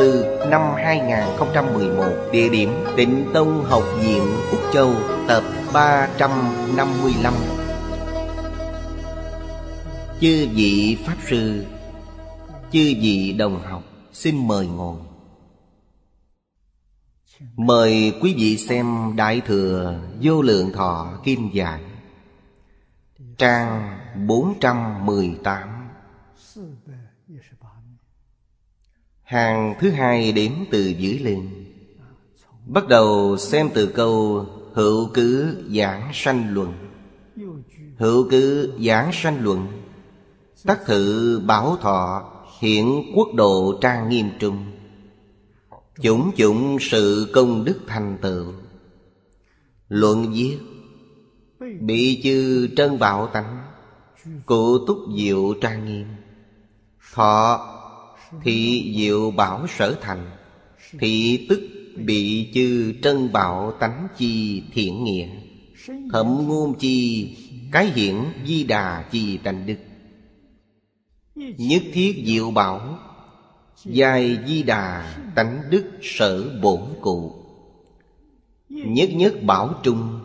4 năm 2011 Địa điểm Tịnh Tông Học viện, Úc Châu, Tập 355 Chư vị Pháp Sư, Chư vị đồng học, Xin mời ngồi. Mời quý vị xem Đại Thừa Vô Lượng Thọ Kim Giải Trang 418 Hàng thứ hai đếm từ dưới lên. Bắt đầu xem từ câu Hữu cứ giảng sanh luận. Hữu cứ giảng sanh luận. Tác thử bảo thọ Hiện quốc độ trang nghiêm trung. Chủng chủng sự công đức thành tựu. Luận viết. Bị chư trân bảo tánh, Cụ túc diệu trang nghiêm. Thọ Thị diệu bảo sở thành Thị tức bị chư trân bảo tánh chi thiện nghĩa. Thẩm ngôn chi, Cái hiển di đà chi tánh đức. Nhất thiết diệu bảo, Dài di đà tánh đức sở bổn cụ. Nhất nhất bảo trung,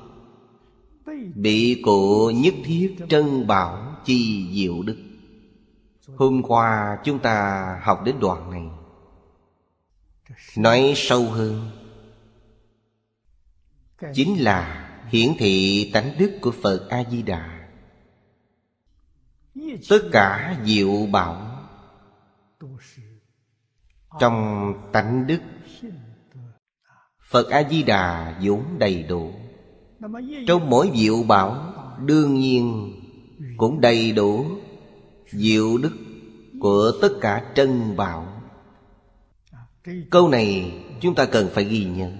Bị cụ nhất thiết trân bảo chi diệu đức. Hôm qua chúng ta học đến đoạn này. Nói sâu hơn. Chính là hiển thị tánh đức của Phật A-di-đà. Tất cả diệu bảo Trong tánh đức, Phật A-di-đà vốn đầy đủ. Trong mỗi diệu bảo, Đương nhiên cũng đầy đủ. Diệu đức của tất cả trân bảo. Câu này chúng ta cần phải ghi nhớ.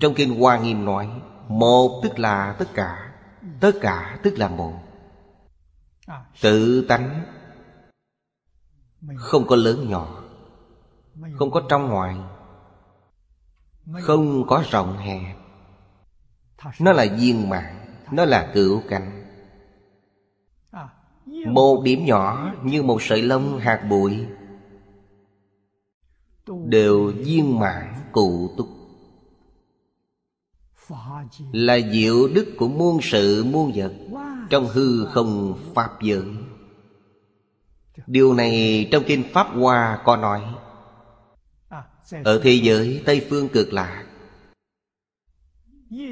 Trong Kinh Hoa Nghiêm nói, Một tức là tất cả Tất cả tức là một. Tự tánh Không có lớn nhỏ, Không có trong ngoài, Không có rộng hẹp Nó là viên mạng, Nó là cửu cảnh một điểm nhỏ như một sợi lông hạt bụi. Đều viên mãn cụ túc. Là diệu đức của muôn sự, muôn vật, Trong hư không Pháp giới. Điều này trong Kinh Pháp Hoa có nói, Ở thế giới Tây Phương cực lạc,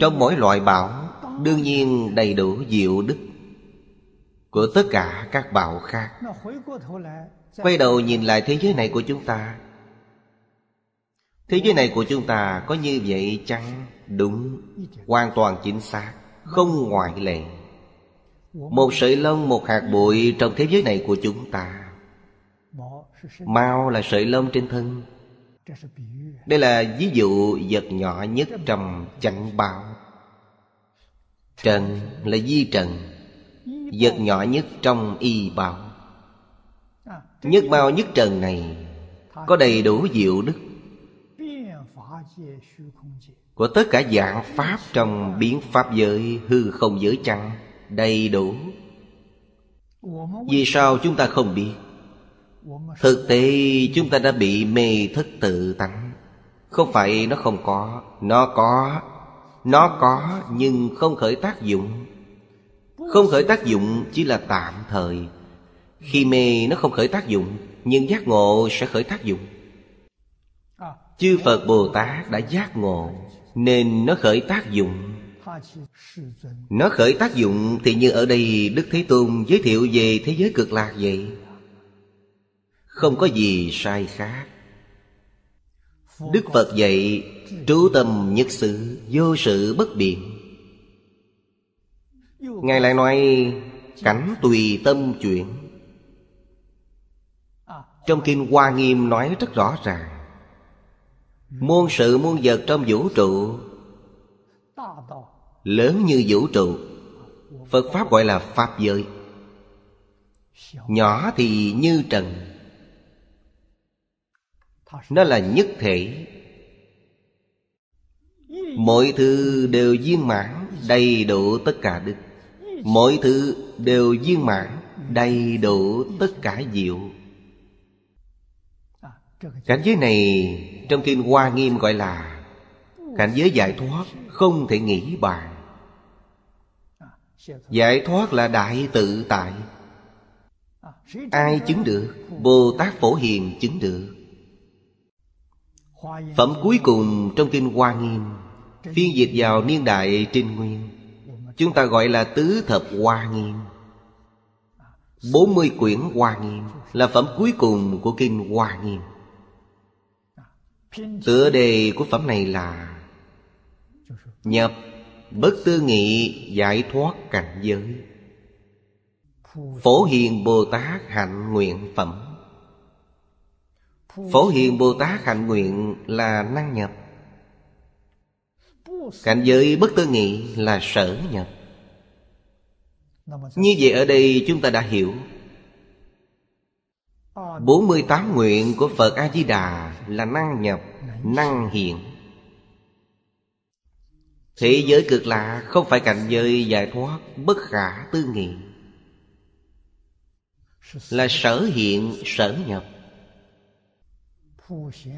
Trong mỗi loại bảo, Đương nhiên đầy đủ diệu đức của tất cả các bạo khác. Quay đầu nhìn lại thế giới này của chúng ta. Thế giới này của chúng ta có như vậy chăng? Đúng, hoàn toàn chính xác, không ngoại lệ. Một sợi lông, một hạt bụi trong thế giới này của chúng ta. Mau là sợi lông trên thân. Đây là ví dụ vật nhỏ nhất trong chánh báo. Trần là di trần. Vật nhỏ nhất trong y bảo Nhất bao nhất trần này Có đầy đủ diệu đức Của tất cả dạng Pháp Trong biến Pháp giới hư không giới chăng Đầy đủ. Vì sao chúng ta không biết? Thực tế, chúng ta đã bị mê thất tự tánh. Không phải nó không có, Nó có Nó có nhưng không khởi tác dụng không khởi tác dụng chỉ là tạm thời. Khi mê nó không khởi tác dụng, Nhưng giác ngộ sẽ khởi tác dụng. Chư Phật Bồ Tát đã giác ngộ, Nên nó khởi tác dụng. Nó khởi tác dụng Thì như ở đây Đức Thế Tôn giới thiệu về thế giới cực lạc vậy. Không có gì sai khác. Đức Phật dạy, Trú tâm nhất sự Vô sự bất biện. Ngài lại nói, Cảnh tùy tâm chuyển. Trong Kinh Hoa Nghiêm nói rất rõ ràng, Muôn sự muôn vật trong vũ trụ, Lớn như vũ trụ, Phật Pháp gọi là Pháp giới. Nhỏ thì như trần, Nó là nhất thể. Mọi thứ đều viên mãn, Đầy đủ tất cả đức. Mọi thứ đều viên mãn, Đầy đủ tất cả diệu. Cảnh giới này Trong Kinh Hoa Nghiêm gọi là Cảnh giới giải thoát Không thể nghĩ bàn. Giải thoát là đại tự tại. Ai chứng được Bồ Tát Phổ Hiền chứng được. Phẩm cuối cùng trong Kinh Hoa Nghiêm, Phiên dịch vào niên đại Trinh Nguyên. Chúng ta gọi là Tứ Thập Hoa Nghiêm. 40 quyển Hoa Nghiêm Là phẩm cuối cùng của Kinh Hoa Nghiêm. Tựa đề của phẩm này là Nhập bất tư nghị giải thoát cảnh giới. Phổ Hiền Bồ Tát hạnh nguyện phẩm. Phổ Hiền Bồ Tát hạnh nguyện là năng nhập. Cảnh giới bất tư nghị là sở nhập. Như vậy ở đây chúng ta đã hiểu. 48 nguyện của Phật A-di-đà là năng nhập, năng hiện. Thế giới cực lạ không phải cảnh giới giải thoát bất khả tư nghị. Là sở hiện sở nhập.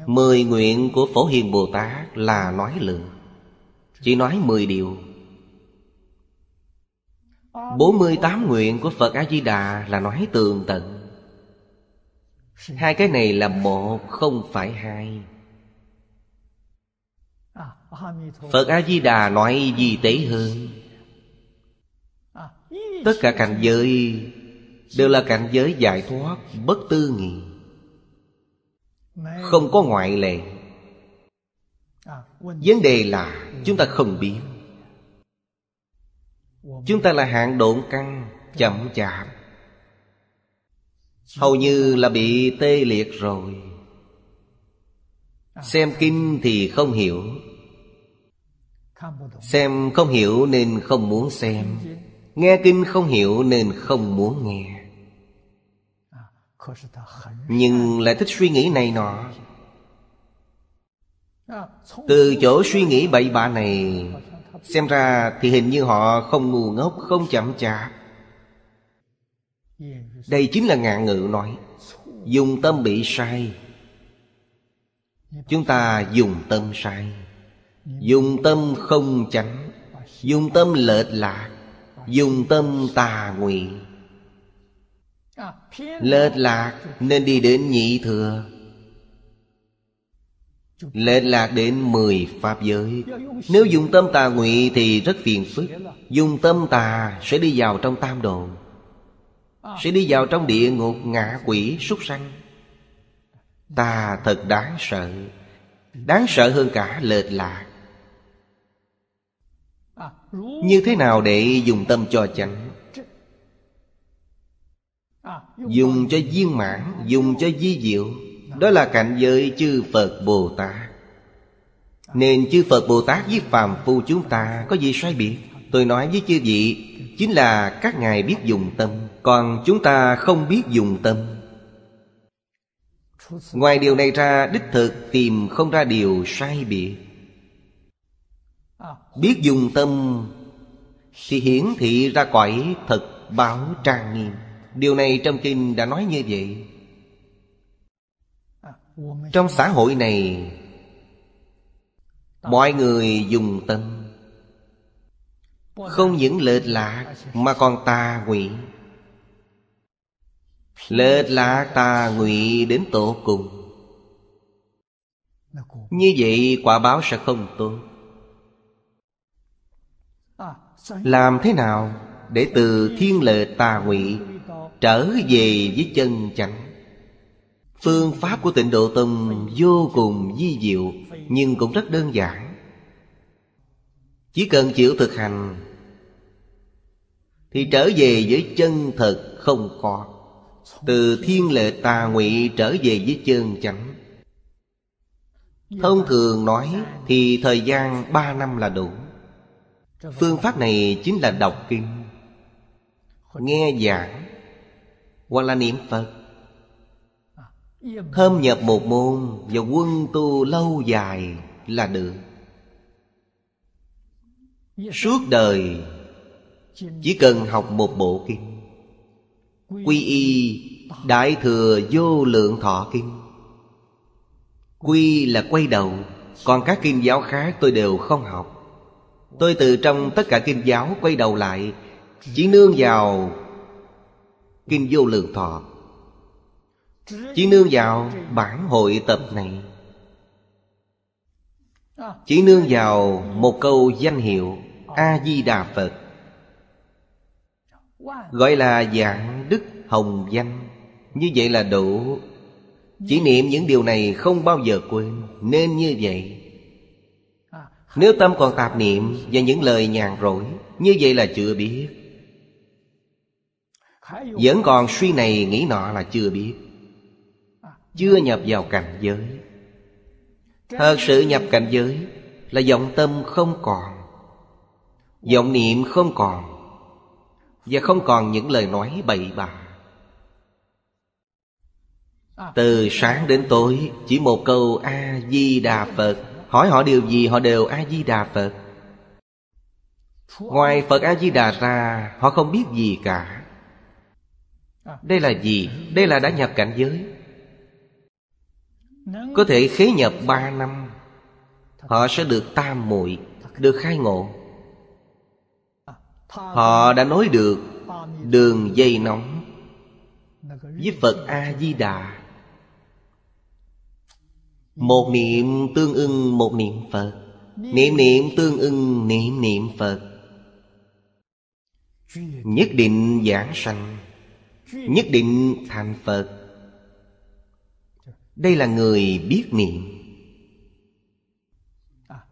Mười nguyện của Phổ Hiền Bồ Tát là nói lượng. Chỉ nói mười điều. Bốn mươi tám nguyện của Phật A-di-đà là nói tường tận. Hai cái này là một, không phải hai. Phật A-di-đà nói gì tế hơn. Tất cả cảnh giới Đều là cảnh giới giải thoát Bất tư nghị. Không có ngoại lệ. Vấn đề là Chúng ta không biết. Chúng ta là hạng độn căn Chậm chạp. Hầu như là bị tê liệt rồi. Xem kinh thì không hiểu. Xem không hiểu nên không muốn xem. Nghe kinh không hiểu nên không muốn nghe. Nhưng lại thích suy nghĩ này nọ từ chỗ suy nghĩ bậy bạ này, Xem ra thì hình như họ không ngu ngốc, Không chậm chạp. Đây chính là ngạn ngữ nói, Dùng tâm bị sai. Chúng ta dùng tâm sai. Dùng tâm không chánh, Dùng tâm lệch lạc, Dùng tâm tà nguyện Lệch lạc nên đi đến nhị thừa. Lệch lạc đến mười pháp giới. Nếu dùng tâm tà ngụy thì rất phiền phức. Dùng tâm tà sẽ đi vào trong tam đồ, Sẽ đi vào trong địa ngục ngạ quỷ súc sanh. Tà thật đáng sợ Đáng sợ hơn cả lệch lạc. Như thế nào để dùng tâm cho chánh? Dùng cho viên mãn, Dùng cho di diệu. Đó là cảnh giới chư Phật Bồ Tát. Nên chư Phật Bồ Tát với phàm phu chúng ta Có gì sai biệt? Tôi nói với chư vị, Chính là các ngài biết dùng tâm, Còn chúng ta không biết dùng tâm. Ngoài điều này ra, Đích thực tìm không ra điều sai biệt. Biết dùng tâm Thì hiển thị ra cõi thật báo trang nghiêm. Điều này trong kinh đã nói như vậy. Trong xã hội này, Mọi người dùng tâm. Không những lệch lạc Mà còn tà quỷ. Lệch lạc tà ngụy đến tổ cùng. Như vậy, quả báo sẽ không tốt. Làm thế nào để từ thiên lệ tà ngụy Trở về với chân chánh? Phương pháp của tịnh độ tông vô cùng di diệu, Nhưng cũng rất đơn giản. Chỉ cần chịu thực hành, Thì trở về với chân thật không khó. Từ thiên lệ tà ngụy trở về với chân chánh. Thông thường nói thì thời gian ba năm là đủ. Phương pháp này chính là đọc kinh, Nghe giảng Hoặc là niệm Phật. Thâm nhập một môn Và quân tu lâu dài là được. Suốt đời, Chỉ cần học một bộ kinh. Quy y Đại thừa vô lượng thọ kinh. Quy là quay đầu, Còn các kinh giáo khác tôi đều không học. Tôi từ trong tất cả kinh giáo quay đầu lại, Chỉ nương vào Kinh vô lượng thọ. Chỉ nương vào bản hội tập này. Chỉ nương vào một câu danh hiệu A-di-đà Phật, Gọi là dạng đức hồng danh. Như vậy là đủ. Chỉ niệm những điều này không bao giờ quên, Nên như vậy. Nếu tâm còn tạp niệm Và những lời nhàn rỗi, Như vậy là chưa biết. Vẫn còn suy này nghĩ nọ là chưa biết. Chưa nhập vào cảnh giới. Thật sự nhập cảnh giới Là vọng tâm không còn, vọng niệm không còn, Và không còn những lời nói bậy bạ. Từ sáng đến tối, Chỉ một câu A-di-đà Phật. Hỏi họ điều gì, họ đều A-di-đà Phật. Ngoài Phật A-di-đà ra, Họ không biết gì cả. Đây là gì? Đây là đã nhập cảnh giới. Có thể khế nhập ba năm, Họ sẽ được tam muội, Được khai ngộ. Họ đã nói được Đường dây nóng Với Phật A-di-đà. Một niệm tương ưng một niệm Phật, Niệm niệm tương ưng niệm niệm Phật. Nhất định giảng sanh, Nhất định thành Phật. Đây là người biết niệm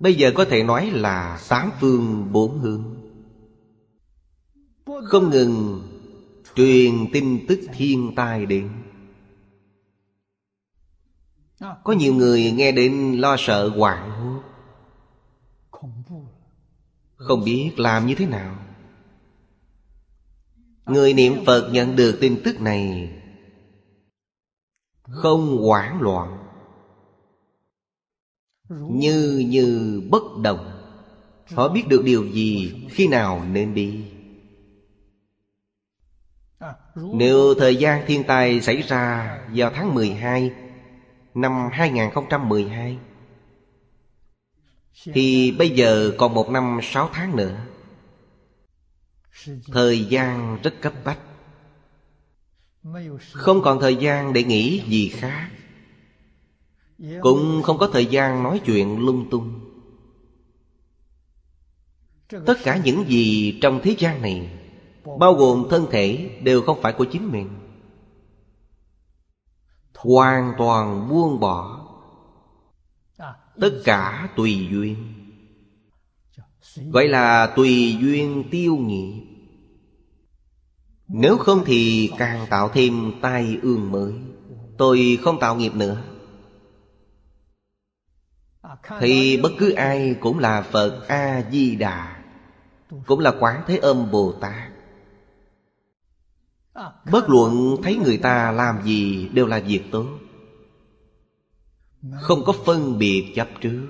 Bây giờ có thể nói là tám phương bốn hướng. Không ngừng truyền tin tức thiên tai đến. Có nhiều người nghe đến lo sợ hoảng hốt. Không biết làm như thế nào. Người niệm Phật nhận được tin tức này không hoảng loạn. Như như bất động, Họ biết được điều gì Khi nào nên đi. Nếu thời gian thiên tai xảy ra Vào tháng 12 Năm 2012 Thì bây giờ còn một năm sáu tháng nữa. Thời gian rất cấp bách. Không còn thời gian để nghĩ gì khác. Cũng không có thời gian nói chuyện lung tung. Tất cả những gì trong thế gian này, Bao gồm thân thể, đều không phải của chính mình. Hoàn toàn buông bỏ. Tất cả tùy duyên. Gọi là tùy duyên tiêu nghiệp nếu không thì càng tạo thêm tai ương mới. Tôi không tạo nghiệp nữa. Thì bất cứ ai cũng là Phật A-di-đà, Cũng là Quán Thế Âm Bồ Tát Bất luận thấy người ta làm gì đều là việc tốt. Không có phân biệt chấp trước.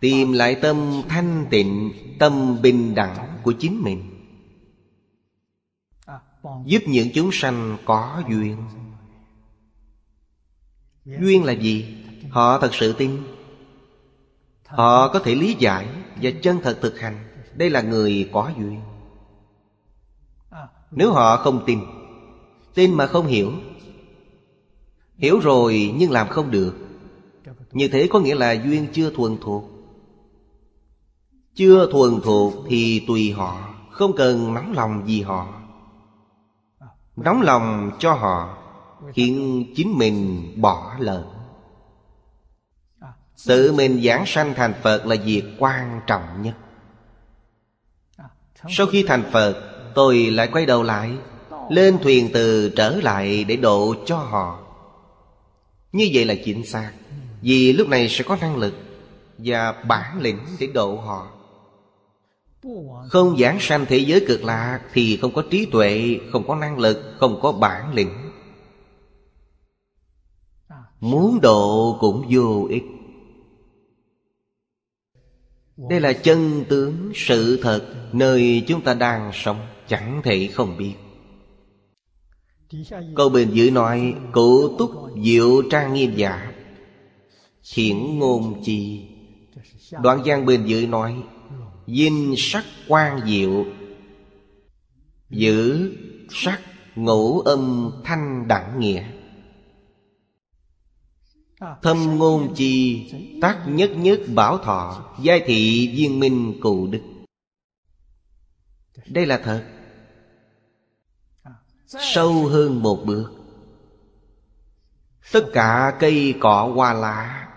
Tìm lại tâm thanh tịnh, Tâm bình đẳng của chính mình. Giúp những chúng sanh có duyên. Duyên là gì? Họ thật sự tin. Họ có thể lý giải Và chân thật thực hành. Đây là người có duyên. Nếu họ không tin Tin mà không hiểu Hiểu rồi nhưng làm không được. Như thế có nghĩa là duyên chưa thuần thuộc. Chưa thuần thuộc thì tùy họ, Không cần nóng lòng vì họ. Nóng lòng cho họ, Khiến chính mình bỏ lỡ. Tự mình giảng sanh thành Phật là việc quan trọng nhất. Sau khi thành Phật, Tôi lại quay đầu lại, Lên thuyền từ trở lại để độ cho họ. Như vậy là chính xác, Vì lúc này sẽ có năng lực Và bản lĩnh để độ họ. Không giảng sanh thế giới cực lạc Thì không có trí tuệ, Không có năng lực, Không có bản lĩnh. Muốn độ cũng vô ích. Đây là chân tướng sự thật, Nơi chúng ta đang sống, Chẳng thể không biết. Câu bình dự nói Cụ túc diệu trang nghiêm giả, Hiển ngôn chi. Đoạn gian bình dự nói Dinh sắc quan diệu. Giữ sắc ngũ âm thanh đẳng nghĩa. Thâm ngôn chi Tác nhất nhất bảo thọ, Giai thị viên minh cụ đức. Đây là thật. Sâu hơn một bước. Tất cả cây cỏ hoa lá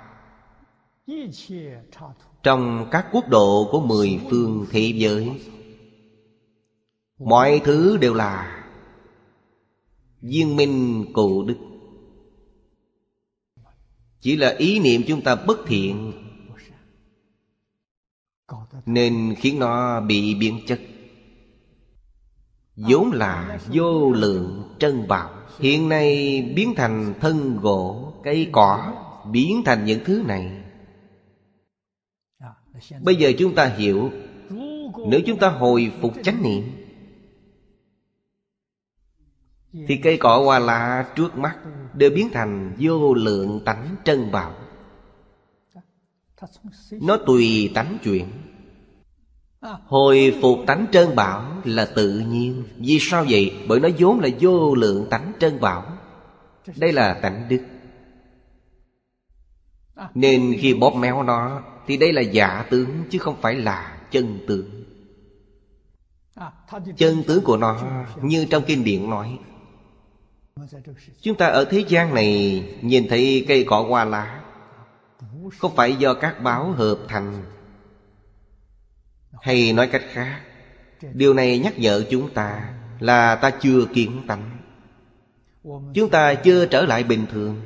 trong các quốc độ của mười phương thế giới. Mọi thứ đều là Viên minh cụ đức. Chỉ là ý niệm chúng ta bất thiện, Nên khiến nó bị biến chất. Vốn là vô lượng trân bảo hiện nay biến thành thân gỗ, cây cỏ, biến thành những thứ này bây giờ chúng ta hiểu. Nếu chúng ta hồi phục chánh niệm, thì cây cỏ hoa lá trước mắt đều biến thành vô lượng tánh trân bảo. Nó tùy tánh chuyển. Hồi phục tánh trân bảo là tự nhiên. Vì sao vậy? Bởi nó vốn là vô lượng tánh trân bảo. Đây là tánh đức. Nên khi bóp méo nó thì đây là giả tướng, chứ không phải là chân tướng. Chân tướng của nó, như trong kinh điển nói. Chúng ta ở thế gian này Nhìn thấy cây cỏ hoa lá. Không phải do các báo hợp thành, hay nói cách khác, Điều này nhắc nhở chúng ta Là ta chưa kiến tánh. Chúng ta chưa trở lại bình thường.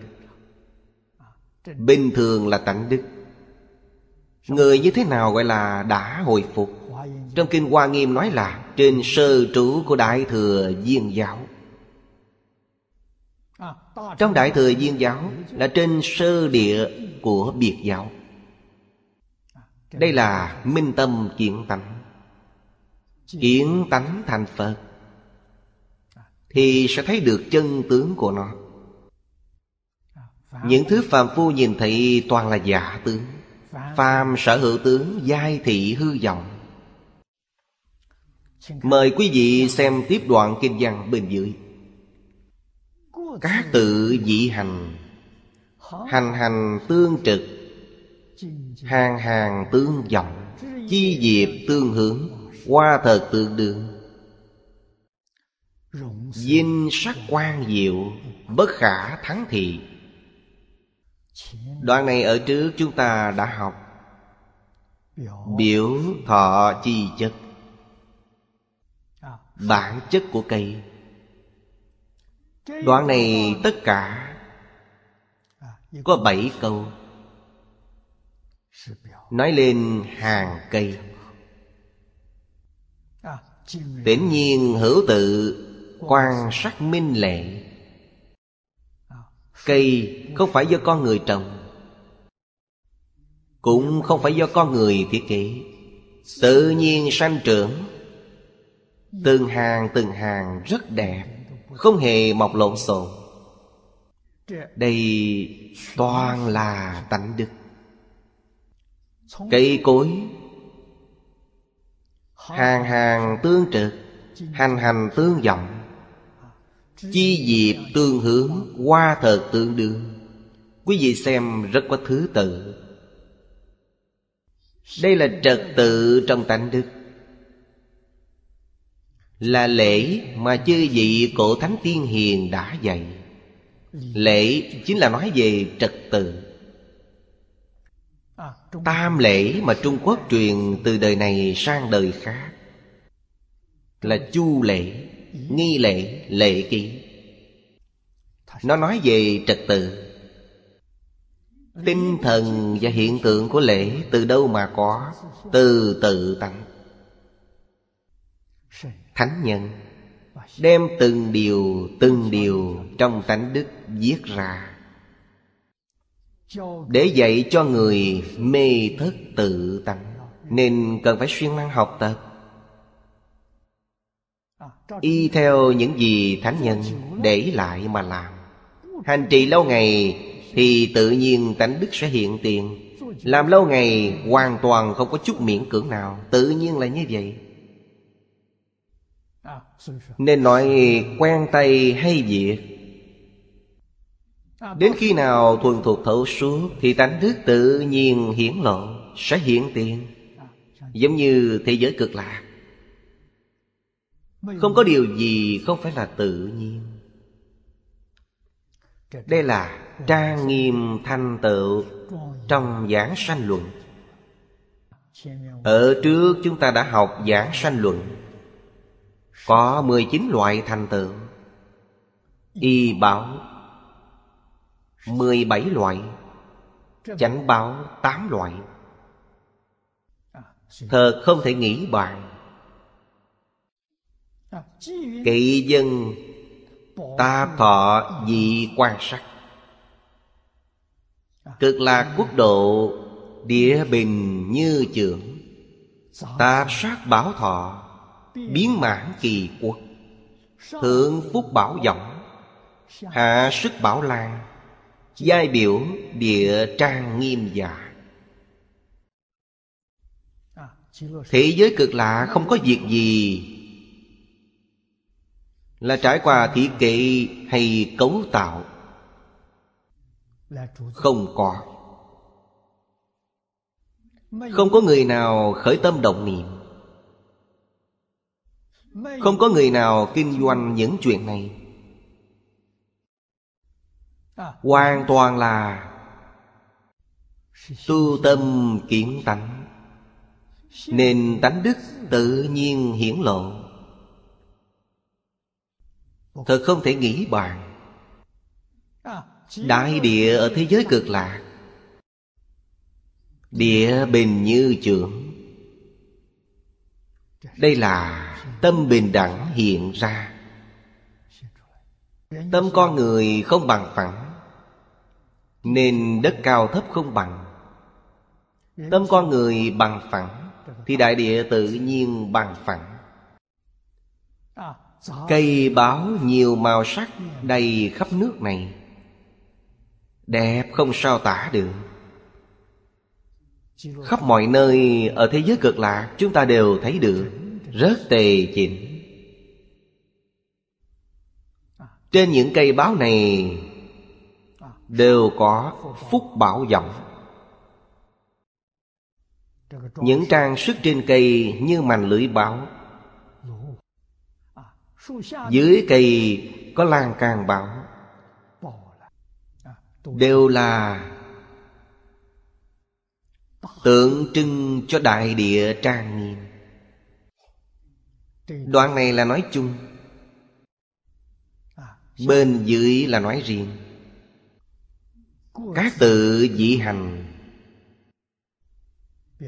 Bình thường là tánh đức. Người như thế nào gọi là đã hồi phục? Trong Kinh Hoa Nghiêm nói là Trên sơ trú của Đại Thừa Viên Giáo. Trong Đại Thừa Viên Giáo Là trên sơ địa của biệt giáo. Đây là minh tâm kiến tánh. Kiến tánh thành Phật. Thì sẽ thấy được chân tướng của nó. Những thứ phàm phu nhìn thấy toàn là giả tướng Phàm sở hữu tướng, giai thị hư vọng. Mời quý vị xem tiếp đoạn kinh văn bên dưới. Các tự dị hành Hành hành tương trực, Hàng hàng tương vọng, Chi diệp tương hướng, Hoa thật tương đương. Dinh sắc quan diệu, Bất khả thắng thị. Đoạn này ở trước chúng ta đã học. Biểu thọ chi chất. Bản chất của cây. Đoạn này tất cả Có bảy câu. Nói lên hàng cây. Tĩnh nhiên hữu tự Quan sát minh lệ. Cây không phải do con người trồng, Cũng không phải do con người thiết kế. Tự nhiên sanh trưởng, Từng hàng từng hàng rất đẹp, Không hề mọc lộn xộn. Đây toàn là tánh đức. Cây cối, Hàng hàng tương trực, Hành hành tương vọng Chi diệp tương hướng Hoa thật tương đương. Quý vị xem rất có thứ tự. Đây là trật tự trong tánh đức. Là lễ mà chư vị cổ thánh tiên hiền đã dạy. Lễ chính là nói về trật tự. Tam lễ mà Trung Quốc truyền từ đời này sang đời khác Là chu lễ, nghi lễ, lễ ký. Nó nói về trật tự. Tinh thần và hiện tượng của lễ từ đâu mà có? Từ tự tánh. Thánh nhân Đem từng điều từng điều trong tánh đức viết ra Để dạy cho người mê thất tự tánh. Nên cần phải xuyên năng học tập. Y theo những gì thánh nhân để lại mà làm. Hành trì lâu ngày thì tự nhiên tánh đức sẽ hiện tiền. Làm lâu ngày hoàn toàn không có chút miễn cưỡng nào. Tự nhiên là như vậy. Nên nói quen tay hay việc. Đến khi nào thuần thuộc thấu suốt Thì tánh đức tự nhiên hiển lộ, Sẽ hiện tiền. Giống như thế giới cực lạc. Không có điều gì không phải là tự nhiên. Đây là trang nghiêm thanh tựu trong giảng sanh luận. Ở trước chúng ta đã học giảng sanh luận. Có 19 loại thành tựu. Y bảo 17 loại. Chánh báo 8 loại. Thật không thể nghĩ bàn Kỵ dân Ta thọ dị quan sát Cực lạc quốc độ Địa bình như trưởng. Tạp sát bảo thọ Biến mãn kỳ quốc. Thượng phúc bảo vọng Hạ sức bảo lan. Giai biểu địa trang nghiêm giả Thế giới cực lạ không có việc gì là trải qua thiết kế hay cấu tạo? Không có. Không có người nào khởi tâm động niệm. Không có người nào kinh doanh những chuyện này. Hoàn toàn là Tu tâm kiến tánh. Nên tánh đức tự nhiên hiển lộ. Thật không thể nghĩ bàn. Đại địa ở thế giới cực lạc Địa bình như trưởng. Đây là tâm bình đẳng hiện ra. Tâm con người không bằng phẳng, Nên đất cao thấp không bằng. Tâm con người bằng phẳng, Thì đại địa tự nhiên bằng phẳng. Cây báo nhiều màu sắc đầy khắp nước này. Đẹp không sao tả được. Khắp mọi nơi ở thế giới cực lạc, Chúng ta đều thấy được. Rất tề chỉnh. Trên những cây báo này Đều có phúc bảo vọng. Những trang sức trên cây như màn lưỡi báo dưới cây có lan can bảo. Đều là tượng trưng cho đại địa trang nghiêm. Đoạn này là nói chung. Bên dưới là nói riêng. Các tự dị hành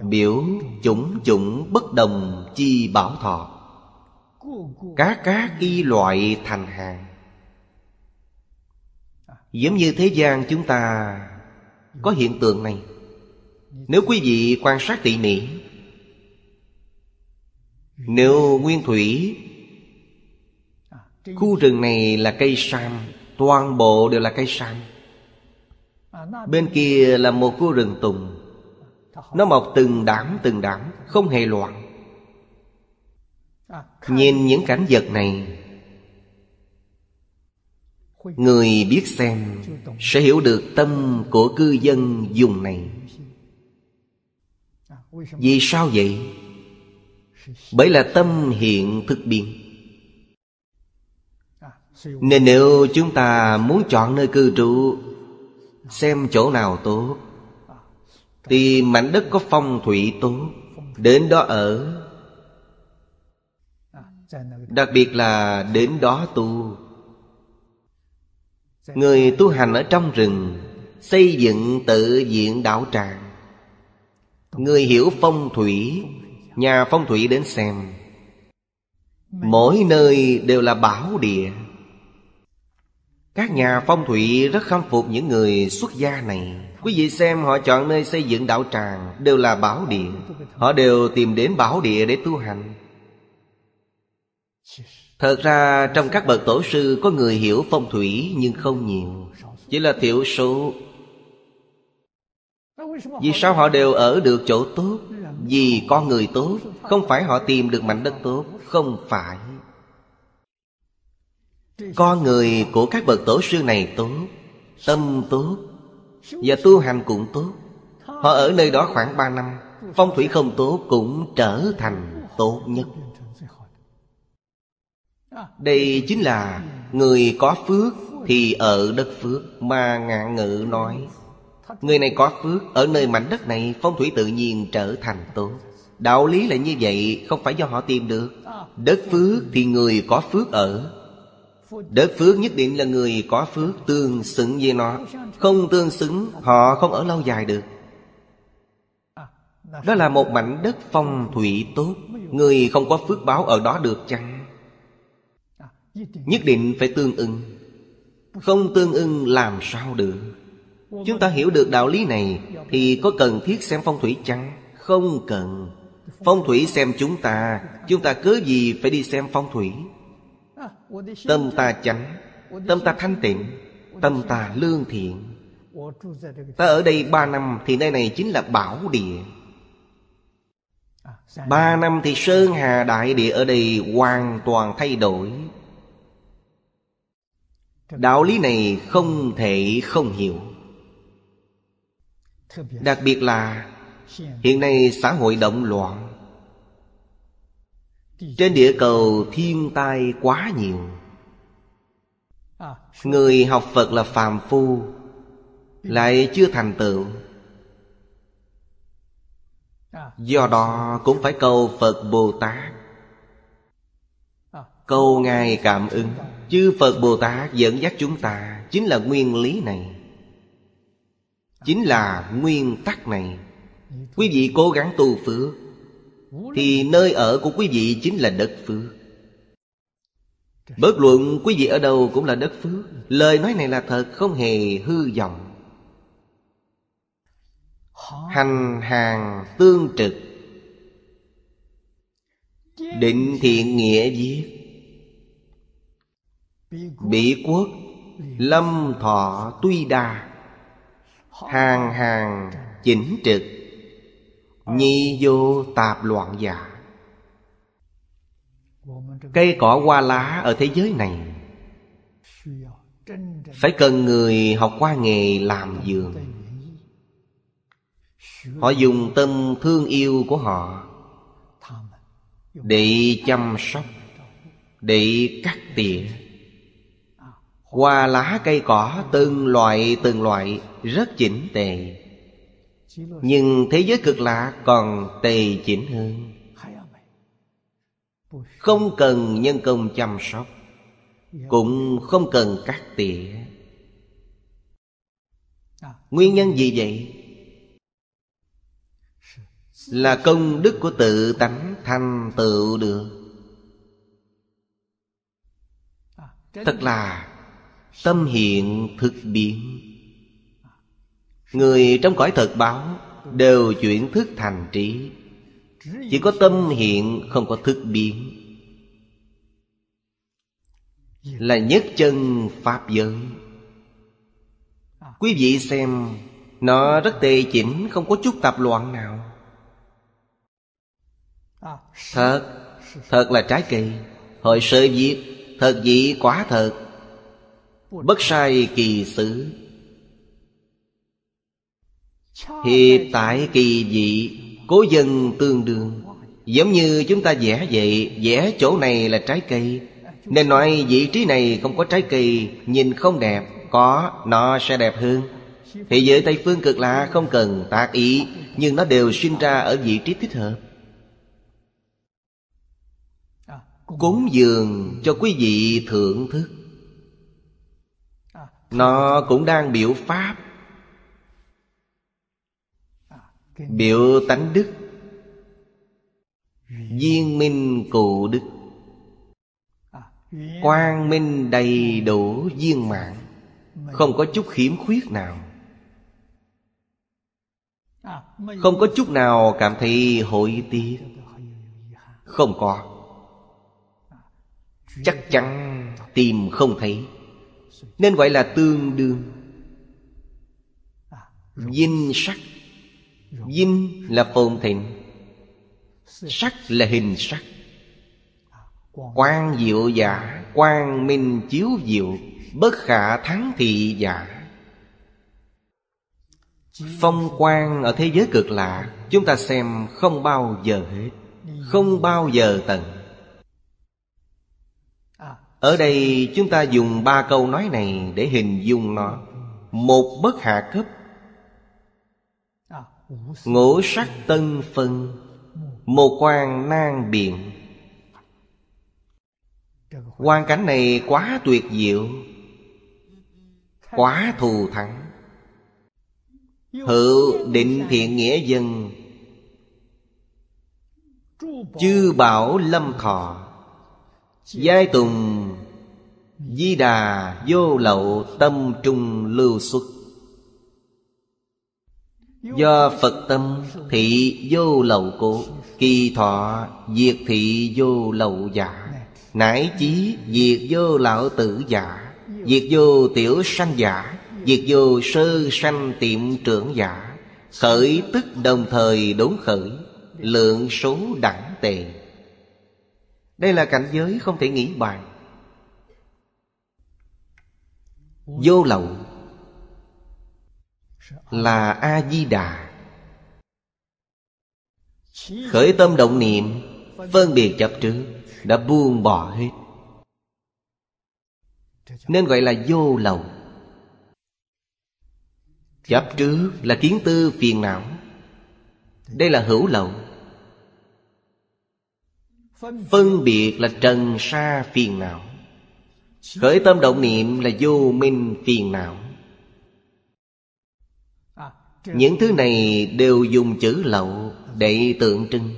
biểu chủng chủng bất đồng chi bảo thọ cá các y loại thành hàng. Giống như thế gian chúng ta Có hiện tượng này. Nếu quý vị quan sát tỉ mỉ, Nếu nguyên thủy, Khu rừng này là cây sam, Toàn bộ đều là cây sam. Bên kia là một khu rừng tùng. Nó mọc từng đám từng đám, Không hề loạn. Nhìn những cảnh vật này, Người biết xem Sẽ hiểu được tâm của cư dân dùng này Vì sao vậy? Bởi là tâm hiện thực biến Nên nếu chúng ta muốn chọn nơi cư trụ Xem chỗ nào tốt, Thì mảnh đất có phong thủy tốt, Đến đó ở Đặc biệt là đến đó tu. Người tu hành ở trong rừng, Xây dựng tự diện đạo tràng. Người hiểu phong thủy, Nhà phong thủy đến xem. Mỗi nơi đều là bảo địa. Các nhà phong thủy rất khâm phục những người xuất gia này. Quý vị xem, họ chọn nơi xây dựng đạo tràng Đều là bảo địa. Họ đều tìm đến bảo địa để tu hành. Thật ra trong các bậc tổ sư Có người hiểu phong thủy nhưng không nhiều. Chỉ là thiểu số. Vì sao họ đều ở được chỗ tốt? Vì con người tốt, Không phải họ tìm được mảnh đất tốt, Không phải. Con người của các bậc tổ sư này tốt, Tâm tốt, Và tu hành cũng tốt. Họ ở nơi đó khoảng 3 năm, Phong thủy không tốt cũng trở thành tốt nhất đây chính là người có phước thì ở đất phước mà ngạn ngự nói. Người này có phước ở nơi mảnh đất này, phong thủy tự nhiên trở thành tốt. Đạo lý là như vậy, không phải do họ tìm được. Đất phước thì người có phước ở. Đất phước nhất định là người có phước tương xứng với nó. Không tương xứng, họ không ở lâu dài được. Đó là một mảnh đất phong thủy tốt. Người không có phước báo ở đó được chăng? Nhất định phải tương ưng. Không tương ưng làm sao được? Chúng ta hiểu được đạo lý này Thì có cần thiết xem phong thủy chăng? Không cần. Phong thủy xem chúng ta Chúng ta cớ gì phải đi xem phong thủy? Tâm ta chánh, Tâm ta thanh tịnh, Tâm ta lương thiện. Ta ở đây ba năm Thì nơi này chính là bảo địa. Ba năm thì Sơn Hà Đại Địa ở đây hoàn toàn thay đổi đạo lý này không thể không hiểu. Đặc biệt là hiện nay xã hội động loạn. Trên địa cầu thiên tai quá nhiều. Người học phật là phàm phu lại chưa thành tựu. Do đó cũng phải cầu phật bồ tát. Cầu ngài cảm ứng Chư Phật Bồ Tát dẫn dắt chúng ta Chính là nguyên lý này. Chính là nguyên tắc này. Quý vị cố gắng tu phước, Thì nơi ở của quý vị chính là đất phước. Bất luận quý vị ở đâu cũng là đất phước. Lời nói này là thật, không hề hư vọng. Hành hàng tương trực, Định thiện nghĩa viết bỉ quốc, Lâm thọ tuy đa, Hàng hàng chỉnh trực, Nhi vô tạp loạn giả Cây cỏ hoa lá ở thế giới này Phải cần người học qua nghề làm giường. Họ dùng tâm thương yêu của họ Để chăm sóc, Để cắt tỉa. Hoa lá cây cỏ từng loại từng loại, rất chỉnh tề. Nhưng thế giới cực lạ còn tề chỉnh hơn. Không cần nhân công chăm sóc, Cũng không cần cắt tỉa. Nguyên nhân gì vậy? Là công đức của tự tánh thành tựu được. Thật là Tâm hiện thực biến. Người trong cõi thật báo Đều chuyển thức thành trí. Chỉ có tâm hiện không có thức biến. Là nhất chân Pháp giới. Quý vị xem, Nó rất tề chỉnh, Không có chút tạp loạn nào. Thật Thật là trái cây hồi sơ viết, Thật dị quá thật. Bất sai kỳ xứ. Hiệp tại kỳ dị, Cố dân tương đương. Giống như chúng ta vẽ vậy, Vẽ chỗ này là trái cây. Nên nói vị trí này không có trái cây, Nhìn không đẹp, Có, nó sẽ đẹp hơn. Thế giới Tây Phương cực lạ không cần tác ý, Nhưng nó đều sinh ra ở vị trí thích hợp. Cúng dường cho quý vị thưởng thức. Nó cũng đang biểu pháp. Biểu tánh đức. Viên minh cụ đức. Quang minh đầy đủ viên mạng Không có chút khiếm khuyết nào. Không có chút nào cảm thấy hối tiếc. Không có. Chắc chắn tìm không thấy. Nên gọi là tương đương. Dinh sắc. Dinh là phồn thịnh. Sắc là hình sắc. Quang diệu giả, Quang minh chiếu diệu, Bất khả thắng thị giả. Phong quang ở thế giới cực lạ, Chúng ta xem không bao giờ hết, Không bao giờ tận. Ở đây chúng ta dùng ba câu nói này Để hình dung nó. Một bất hạ cấp. Ngũ sắc. Tân phân. Một quan nan biện. Hoàn cảnh này quá tuyệt diệu. Quá thù thắng. Hữu định thiện nghĩa dân. Chư bảo lâm thọ Giai tùng, Di đà vô lậu tâm trung lưu xuất. Do Phật tâm thị vô lậu cố Kỳ thọ diệt thị vô lậu giả. Nãi chí diệt vô lão tử giả, Diệt vô tiểu sanh giả, Diệt vô sơ sanh tiệm trưởng giả. Khởi tức đồng thời đốn khởi, Lượng số đẳng tề. Đây là cảnh giới không thể nghĩ bàn Vô lậu Là A-di-đà. Khởi tâm động niệm, Phân biệt chấp trước, Đã buông bỏ hết. Nên gọi là vô lậu. Chấp trước là kiến tư phiền não. Đây là hữu lậu. Phân biệt là trần sa phiền não. Khởi tâm động niệm là vô minh phiền não. Những thứ này đều dùng chữ lậu để tượng trưng.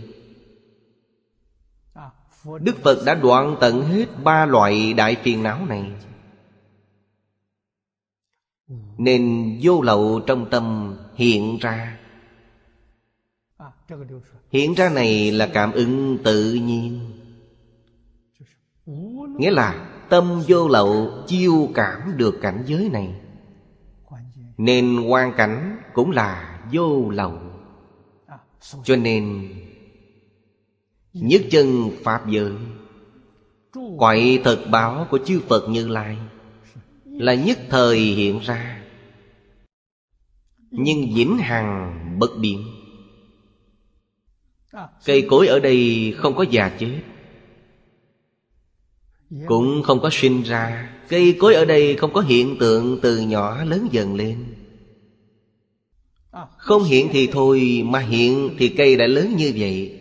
Đức Phật đã đoạn tận hết ba loại đại phiền não này. Nên vô lậu trong tâm hiện ra. Hiện ra này là cảm ứng tự nhiên. Nghĩa là tâm vô lậu chiêu cảm được cảnh giới này. Nên quan cảnh cũng là vô lậu. Cho nên, Nhất chân Pháp giới, Quậy thật báo của chư Phật Như Lai Là nhất thời hiện ra, Nhưng vĩnh hằng bất biến. Cây cối ở đây không có già chết, Cũng không có sinh ra. Cây cối ở đây không có hiện tượng từ nhỏ lớn dần lên. Không hiện thì thôi, Mà hiện thì cây đã lớn như vậy.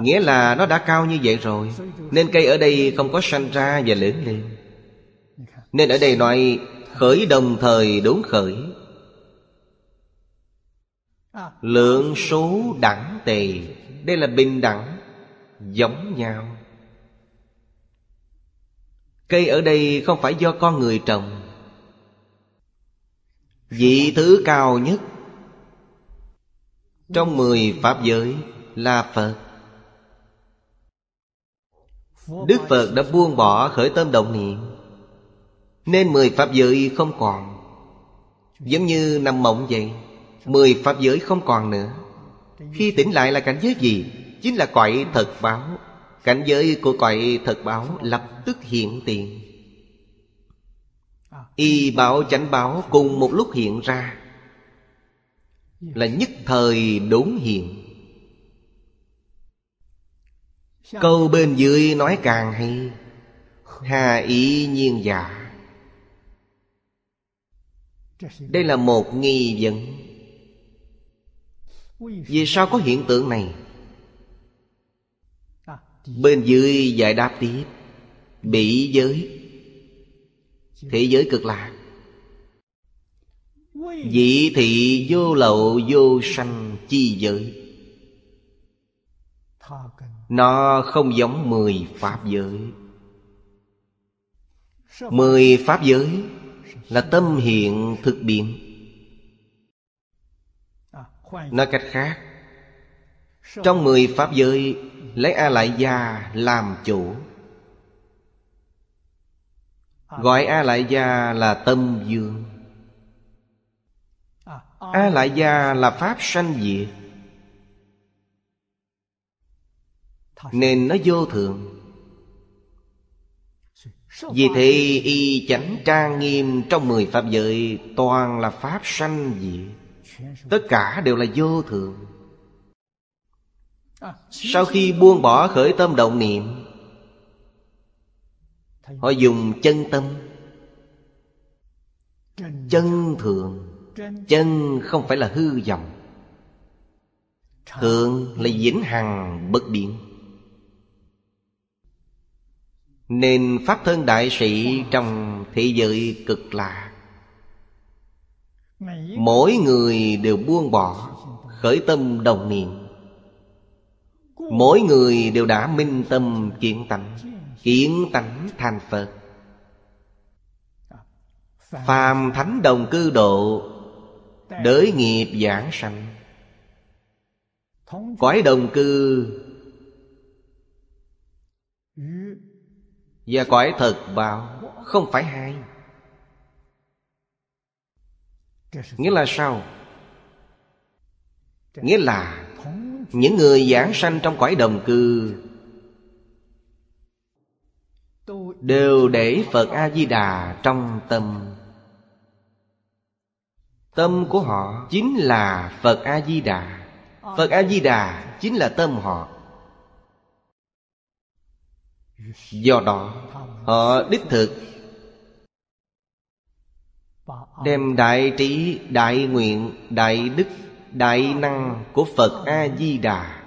Nghĩa là nó đã cao như vậy rồi, Nên cây ở đây không có sanh ra và lớn lên. Nên ở đây nói, Khởi đồng thời đúng khởi. Lượng số đẳng tề, Đây là bình đẳng, Giống nhau. Cây ở đây không phải do con người trồng. Vị thứ cao nhất Trong mười Pháp giới là Phật. Đức Phật đã buông bỏ khởi tâm động niệm, Nên mười Pháp giới không còn. Giống như nằm mộng vậy. Mười Pháp giới không còn nữa. Khi tỉnh lại là cảnh giới gì? Chính là cõi thật báo. Cảnh giới của cõi thật báo lập tức hiện tiền. Y bảo chánh bảo cùng một lúc hiện ra. Là nhất thời đốn hiện. Câu bên dưới nói càng hay. Hà ý nhiên giả Đây là một nghi vấn. Vì sao có hiện tượng này? Bên dưới giải đáp tiếp, Bị giới. Thế giới cực lạc. Dị thị vô lậu vô sanh chi giới. Nó không giống mười pháp giới. Mười pháp giới Là tâm hiện thực biến. Nói cách khác, Trong mười pháp giới, Lấy A Lại Gia làm chủ. Gọi A Lại Gia là tâm dương. A Lại Gia là Pháp sanh diệt. Nên nó vô thường. Vì thế, y chánh trang nghiêm trong mười Pháp giới Toàn là Pháp sanh diệt. Tất cả đều là vô thường. Sau khi buông bỏ khởi tâm động niệm Họ dùng chân tâm. Chân thường Chân không phải là hư vọng. Thường là vĩnh hằng bất biến. Nên Pháp thân đại sĩ trong thế giới cực lạ Mỗi người đều buông bỏ Khởi tâm đồng niệm. Mỗi người đều đã minh tâm kiến tánh Kiến tánh thành Phật. Phàm thánh đồng cư độ, Đới nghiệp giảng sanh. Cõi đồng cư Và cõi thật báo Không phải hai. Nghĩa là sao? Nghĩa là Những người giảng sanh trong cõi đồng cư Đều để Phật A-di-đà trong tâm. Tâm của họ chính là Phật A-di-đà. Phật A-di-đà chính là tâm họ. Do đó Họ đích thực Đem đại trí, đại nguyện, đại đức, đại năng của Phật A-di-đà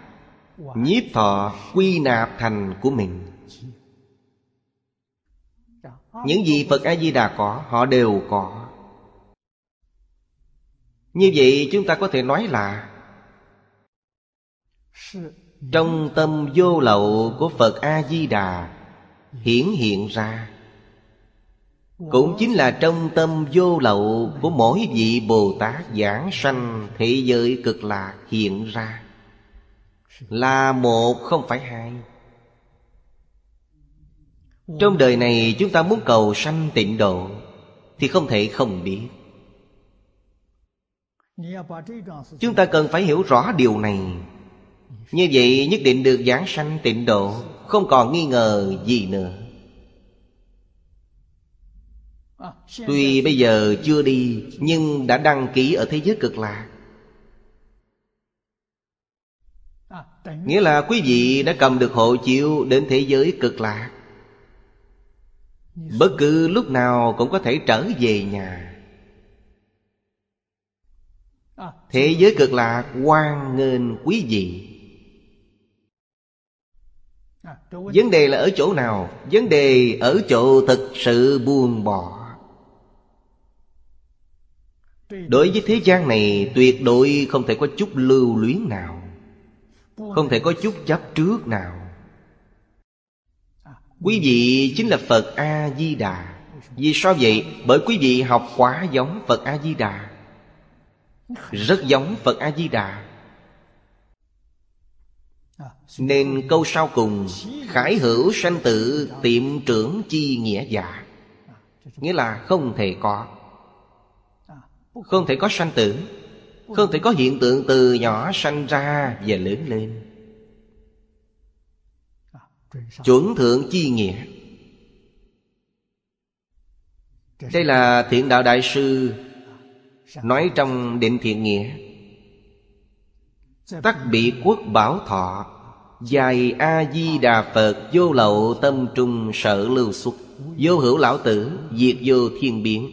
Nhiếp thọ quy nạp thành của mình. Những gì Phật A-di-đà có, họ đều có. Như vậy chúng ta có thể nói là Trong tâm vô lậu của Phật A-di-đà Hiển hiện ra cũng chính là trong tâm vô lậu Của mỗi vị Bồ Tát giảng sanh, Thế giới cực lạc hiện ra. Là một không phải hai. Trong đời này chúng ta muốn cầu sanh tịnh độ Thì không thể không biết. Chúng ta cần phải hiểu rõ điều này. Như vậy nhất định được giảng sanh tịnh độ, Không còn nghi ngờ gì nữa. Tuy bây giờ chưa đi Nhưng đã đăng ký ở thế giới cực lạc Nghĩa là quý vị đã cầm được hộ chiếu đến thế giới cực lạc Bất cứ lúc nào cũng có thể trở về nhà. Thế giới cực lạc hoan nghênh quý vị. Vấn đề là ở chỗ nào? Vấn đề ở chỗ thực sự buông bỏ Đối với thế gian này, tuyệt đối không thể có chút lưu luyến nào, Không thể có chút chấp trước nào. Quý vị chính là Phật A-di-đà. Vì sao vậy? Bởi quý vị học quá giống Phật A-di-đà. Rất giống Phật A-di-đà. Nên câu sau cùng, Khải hữu sanh tử, tiệm trưởng chi nghĩa giả Nghĩa là không thể có không thể có sanh tử, Không thể có hiện tượng từ nhỏ sanh ra và lớn lên. Chuẩn thượng chi nghĩa. Đây là thiện đạo đại sư Nói trong định thiện nghĩa. Tắc bị quốc bảo thọ, Dài A-di-đà Phật Vô lậu tâm trung sở lưu xuất. Vô hữu lão tử, Diệt vô thiên biến.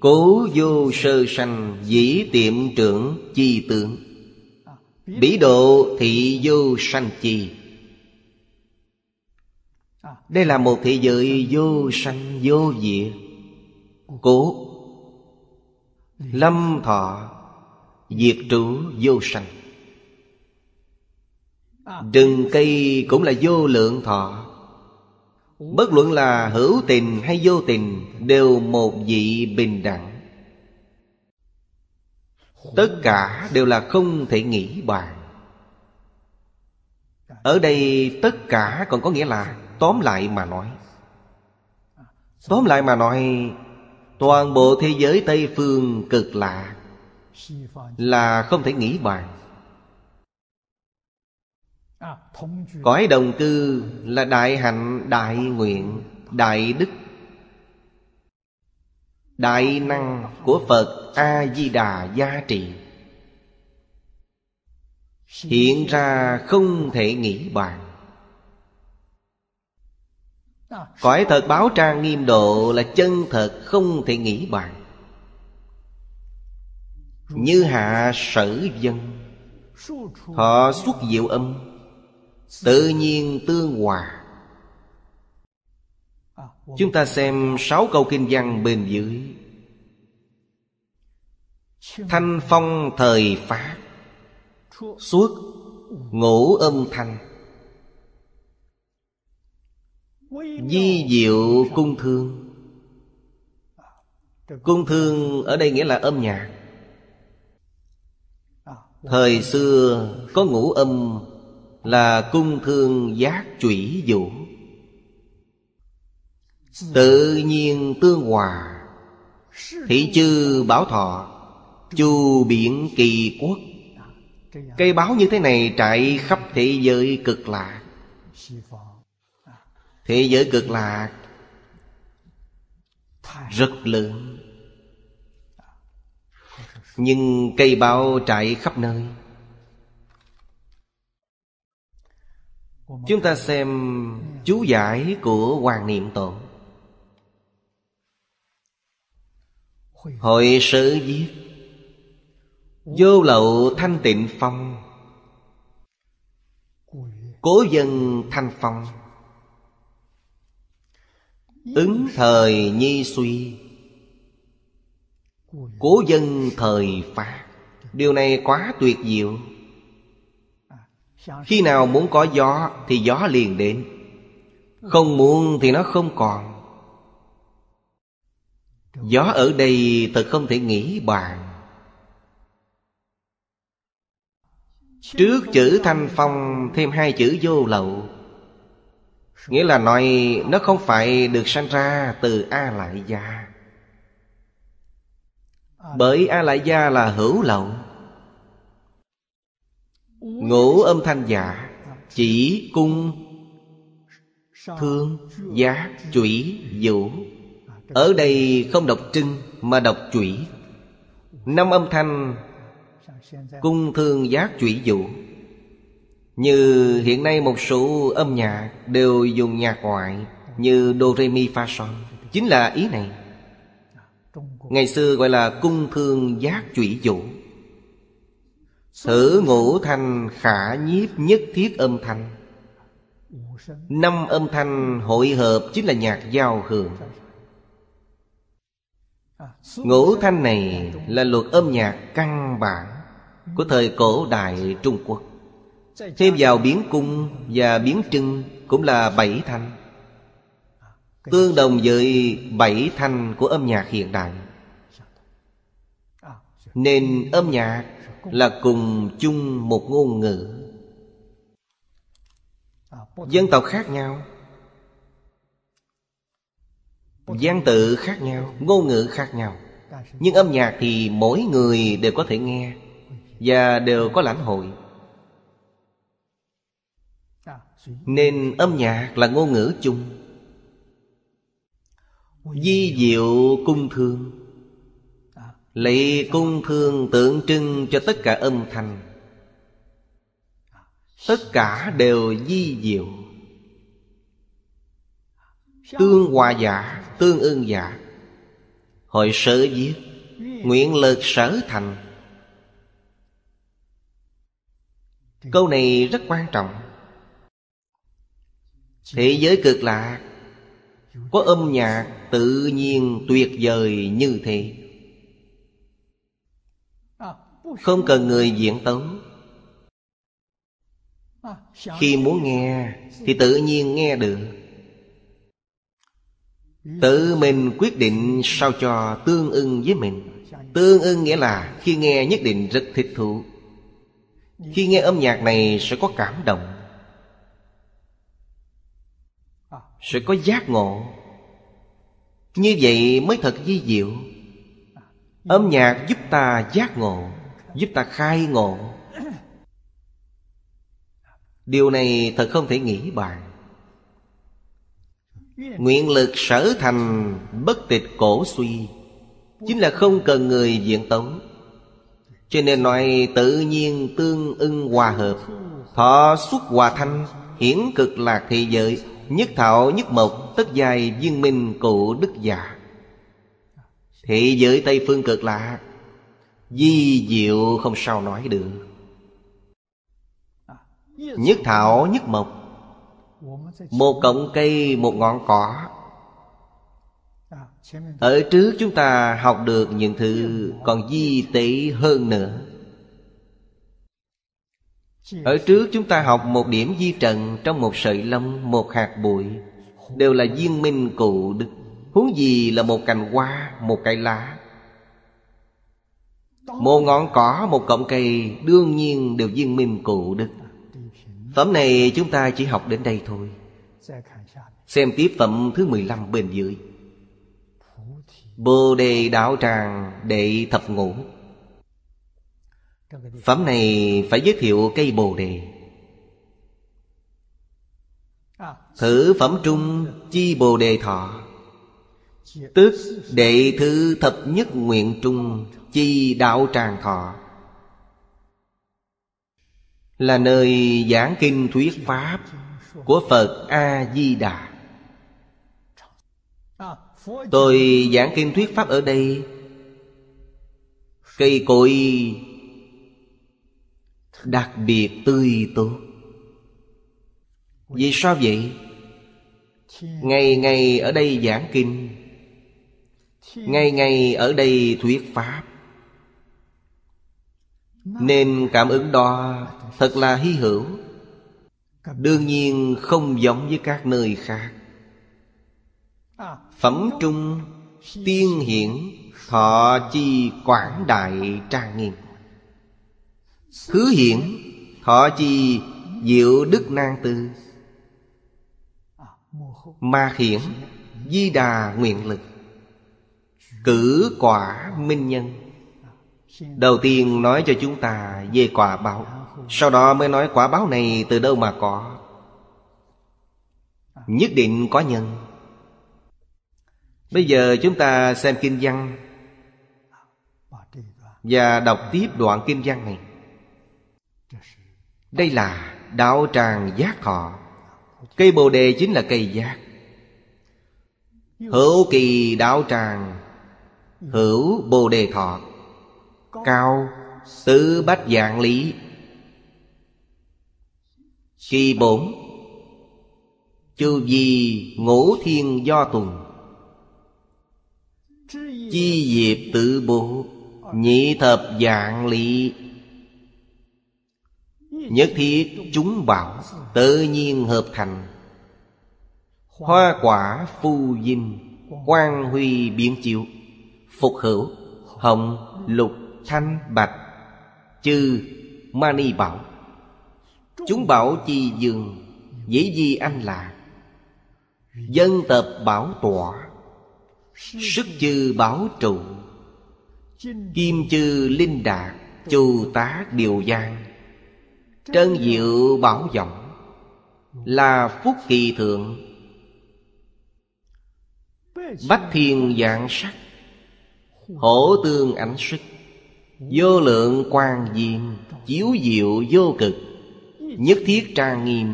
Cố vô sơ sanh, Dĩ tiệm trưởng, chi tướng. Bỉ độ thị vô sanh chi. Đây là một thị giới vô sanh, vô diệt. Cố. Lâm thọ, Diệt trụ vô sanh. Rừng cây cũng là vô lượng thọ. Bất luận là hữu tình hay vô tình Đều một vị bình đẳng. Tất cả đều là không thể nghĩ bàn. Ở đây tất cả còn có nghĩa là Tóm lại mà nói. Tóm lại mà nói, Toàn bộ thế giới Tây Phương cực lạ Là không thể nghĩ bàn. Cõi đồng cư là đại hạnh đại nguyện Đại đức. Đại năng của Phật A-di-đà gia trị Hiện ra không thể nghĩ bàn. Cõi thật báo trang nghiêm độ là chân thật không thể nghĩ bàn. Như hạ sở dân Họ xuất diệu âm Tự nhiên tương hòa. Chúng ta xem sáu câu kinh văn bên dưới. Thanh phong thời pháp. Suốt ngũ âm thanh. Di diệu cung thương. Cung thương ở đây nghĩa là âm nhạc. Thời xưa có ngũ âm là cung thương giác chủy vũ. Tự nhiên tương hòa, Thị chư bảo thọ, Chu biển kỳ quốc. Cây báo như thế này trải khắp thế giới cực lạc. Thế giới cực lạc Rất lớn, Nhưng cây báo trải khắp nơi. Chúng ta xem chú giải của Hoàng Niệm Tổ Hội sử viết. Vô lậu thanh tịnh phong. Cố dân thanh phong. Ứng thời nhi suy. Cố dân thời phát. Điều này quá tuyệt diệu. Khi nào muốn có gió, Thì gió liền đến. Không muốn thì nó không còn. Gió ở đây thật không thể nghĩ bàn. Trước chữ thanh phong, thêm hai chữ vô lậu. Nghĩa là nói, nó không phải được sanh ra từ A Lại Gia. Bởi A Lại Gia là hữu lậu. Ngũ âm thanh giả, Chỉ cung, Thương, Giác, Chủy, Vũ. Ở đây không đọc trưng Mà đọc chủy. Năm âm thanh, Cung, thương, giác, chủy, vũ. Như hiện nay một số âm nhạc Đều dùng nhạc ngoại Như Do, Re, Mi, Fa Son Chính là ý này. Ngày xưa gọi là cung, thương, giác, chủy, vũ. Thử ngũ thanh khả nhiếp nhất thiết âm thanh. Năm âm thanh hội hợp chính là nhạc giao hưởng. Ngũ thanh này là luật âm nhạc căn bản Của thời cổ đại Trung Quốc. Thêm vào biến cung và biến trưng Cũng là bảy thanh. Tương đồng với bảy thanh của âm nhạc hiện đại. Nên âm nhạc là cùng chung một ngôn ngữ. Dân tộc khác nhau. Giang tự khác nhau Ngôn ngữ khác nhau. Nhưng âm nhạc thì mỗi người đều có thể nghe Và đều có lãnh hội. Nên âm nhạc là ngôn ngữ chung. Di diệu cung thương Lấy cung thương tượng trưng cho tất cả âm thanh. Tất cả đều di diệu. Tương hòa giả, tương ưng giả. Hội sở viết Nguyện lực sở thành. Câu này rất quan trọng. Thế giới cực lạ Có âm nhạc tự nhiên tuyệt vời như thế. Không cần người diễn tấu. Khi muốn nghe, Thì tự nhiên nghe được. Tự mình quyết định sao cho tương ưng với mình. Tương ưng nghĩa là khi nghe nhất định rất thích thú. Khi nghe âm nhạc này sẽ có cảm động. Sẽ có giác ngộ. Như vậy mới thật di diệu. Âm nhạc giúp ta giác ngộ. Giúp ta khai ngộ. Điều này thật không thể nghĩ bàn. Nguyện lực sở thành bất tịch cổ suy, Chính là không cần người diện tấu Cho nên nói tự nhiên tương ưng hòa hợp, Thọ xuất hòa thanh, Hiển cực lạc thị giới, Nhất thảo nhất mộc, Tất dài viên minh cụ đức giả Thị giới Tây Phương cực lạc Di diệu không sao nói được. Nhất thảo nhất mộc. Một cọng cây một ngọn cỏ. Ở trước chúng ta học được những thứ còn di tế hơn nữa. Ở trước chúng ta học một điểm di trần Trong một sợi lông, một hạt bụi. Đều là viên minh cụ đức. Huống gì là một cành hoa, một cây lá. Một ngọn cỏ, một cọng cây Đương nhiên đều viên minh cụ đức Phẩm này chúng ta chỉ học đến đây thôi. Xem tiếp phẩm thứ 15 bên dưới. Bồ đề đạo tràng đệ thập ngũ. Phẩm này phải giới thiệu cây bồ đề. Thử phẩm trung chi bồ đề thọ. Tức đệ thứ thập nhất nguyện trung. Chi đạo tràng thọ. Là nơi giảng kinh thuyết Pháp Của Phật A-di-đà. Tôi giảng kinh thuyết Pháp ở đây, Cây cội Đặc biệt tươi tốt. Vì sao vậy? Ngày ngày ở đây giảng kinh, Ngày ngày ở đây thuyết Pháp. Nên cảm ứng đó thật là hy hữu. Đương nhiên không giống với các nơi khác. Phẩm trung, tiên hiển, Thọ chi quảng đại trang nghiêm. Hứa hiển, Thọ chi diệu đức nan tư. Ma hiển, Di đà nguyện lực. Cử quả minh nhân. Đầu tiên nói cho chúng ta về quả báo. Sau đó mới nói quả báo này từ đâu mà có. Nhất định có nhân. Bây giờ chúng ta xem kinh văn Và đọc tiếp đoạn kinh văn này. Đây là đạo tràng giác thọ Cây bồ đề chính là cây giác. Hữu kỳ đạo tràng, Hữu bồ đề thọ. Cao tứ bách dạng lý. Kỳ bổn, chư gì ngũ thiên do tùng Chi diệp tự bộ Nhị thập dạng lý. Nhất thiết chúng bảo Tự nhiên hợp thành. Hoa quả phu dinh Quang huy biến chiếu. Phục hữu, Hồng lục thanh bạch, Chư mani bảo. Chúng bảo chi dừng, Dĩ di anh là. Dân tập bảo tỏa, Sức chư bảo trụ. Kim chư linh đạt Chu tá điều giang. Trân diệu bảo vọng, Là phúc kỳ thượng. Bách thiên dạng sắc, Hổ tương ảnh sức. Vô lượng quan diêm, Chiếu diệu vô cực, Nhất thiết trang nghiêm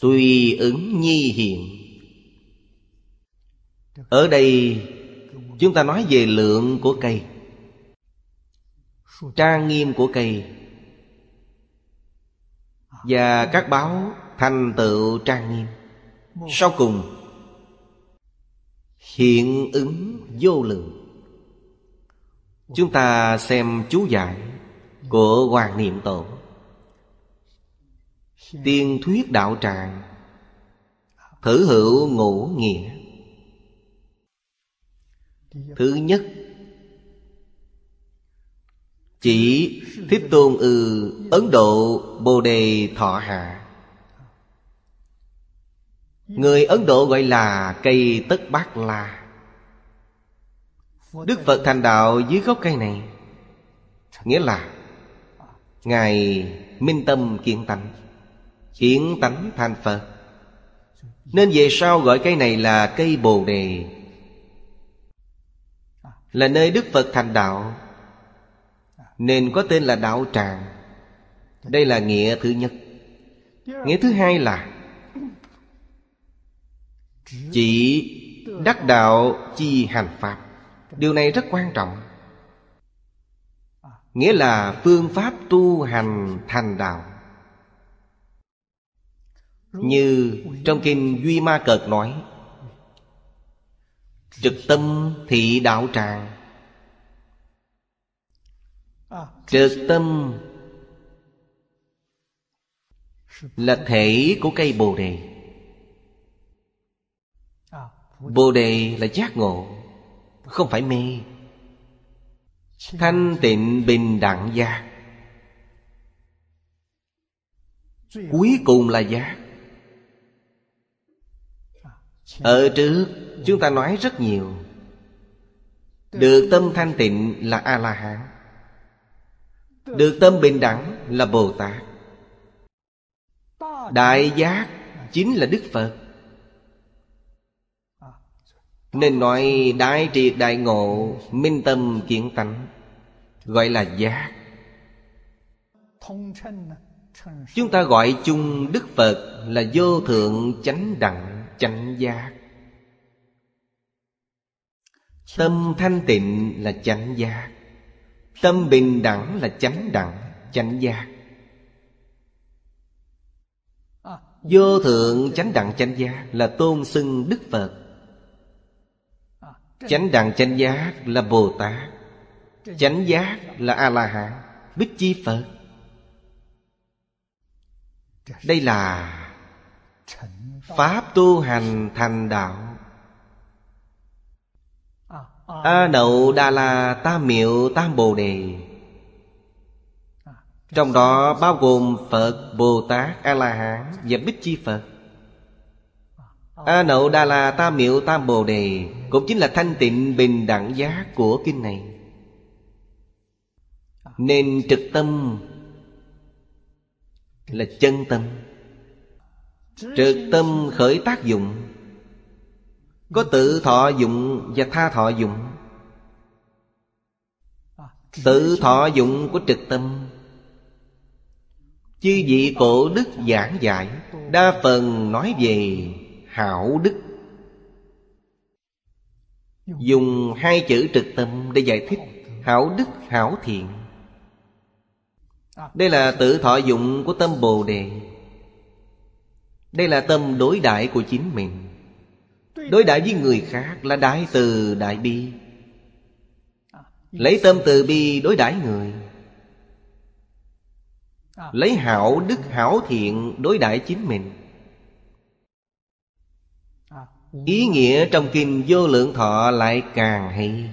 Tùy ứng nhi hiện. Ở đây, Chúng ta nói về lượng của cây. Trang nghiêm của cây. Và các báo thành tựu trang nghiêm. Sau cùng, Hiện ứng vô lượng. Chúng ta xem chú giải Của Hoàng Niệm Tổ. Tiên thuyết đạo tràng, Thử hữu ngũ nghĩa. Thứ nhất, Chỉ Thích Tôn ư Ấn Độ Bồ Đề Thọ Hạ. Người Ấn Độ gọi là cây tất bát la. Đức Phật thành đạo dưới gốc cây này. Nghĩa là, Ngài minh tâm kiến tánh kiến tánh thành Phật. Nên về sau gọi cây này là cây Bồ Đề. Là nơi Đức Phật thành đạo. Nên có tên là đạo tràng. Đây là nghĩa thứ nhất. Nghĩa thứ hai là, Chỉ đắc đạo chi hành Pháp. Điều này rất quan trọng. Nghĩa là phương pháp tu hành thành đạo. Như trong kinh Duy Ma Cợt nói, Trực tâm thị đạo tràng. Trực tâm Là thể của cây Bồ Đề. Bồ Đề là giác ngộ. Không phải mê. Thanh tịnh bình đẳng giác Cuối cùng là giác Ở trước, chúng ta nói rất nhiều. Được tâm thanh tịnh là A-la-hán. Được tâm bình đẳng là Bồ Tát Đại giác chính là Đức Phật. Nên nói đại triệt đại ngộ, Minh tâm kiến tánh, Gọi là giác. Chúng ta gọi chung Đức Phật là vô thượng chánh đẳng, chánh giác. Tâm thanh tịnh là chánh giác. Tâm bình đẳng là chánh đẳng, chánh giác. Vô thượng chánh đẳng, chánh giác là tôn xưng Đức Phật. Chánh đẳng chánh giác là Bồ Tát. Chánh giác là A-la-hán. Bích Chi Phật? Đây là Pháp tu hành thành đạo. A Nậu Đà La Tam Miệu Tam Bồ Đề. Trong đó bao gồm Phật, Bồ Tát, A-la-hán và Bích Chi Phật. Ờ. A Nậu Đà La, Tam Miệu Tam Bồ Đề Cũng chính là thanh tịnh bình đẳng giá của kinh này. Nên trực tâm Là chân tâm. Trực tâm khởi tác dụng. Có tự thọ dụng và tha thọ dụng. Tự thọ dụng của trực tâm. Chư vị cổ đức giảng giải, Đa phần nói về hảo đức. Dùng hai chữ trực tâm để giải thích Hảo đức, hảo thiện. Đây là tự thọ dụng của tâm Bồ Đề. Đây là tâm đối đại của chính mình. Đối đại với người khác là đại từ đại bi. Lấy tâm từ bi đối đãi người. Lấy hảo đức, hảo thiện đối đãi chính mình. Ý nghĩa trong kinh vô lượng thọ lại càng hay.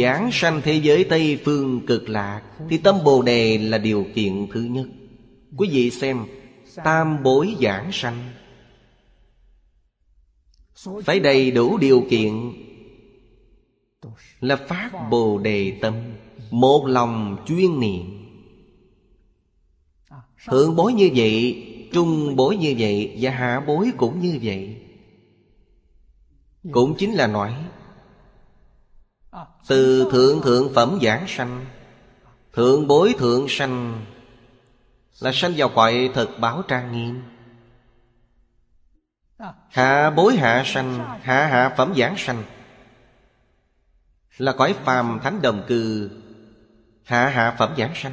Giảng sanh thế giới Tây phương cực lạc, Thì tâm Bồ Đề là điều kiện thứ nhất. Quý vị xem, Tam bối giảng sanh. Phải đầy đủ điều kiện Là phát Bồ Đề tâm, Một lòng chuyên niệm. Thượng bối như vậy Trung bối như vậy Và hạ bối cũng như vậy. Cũng chính là nói Từ thượng thượng phẩm giảng sanh Thượng bối thượng sanh Là sanh vào cõi thật báo trang nghiêm. Hạ bối hạ sanh Hạ hạ phẩm giảng sanh Là cõi phàm thánh đồng cư Hạ hạ phẩm giảng sanh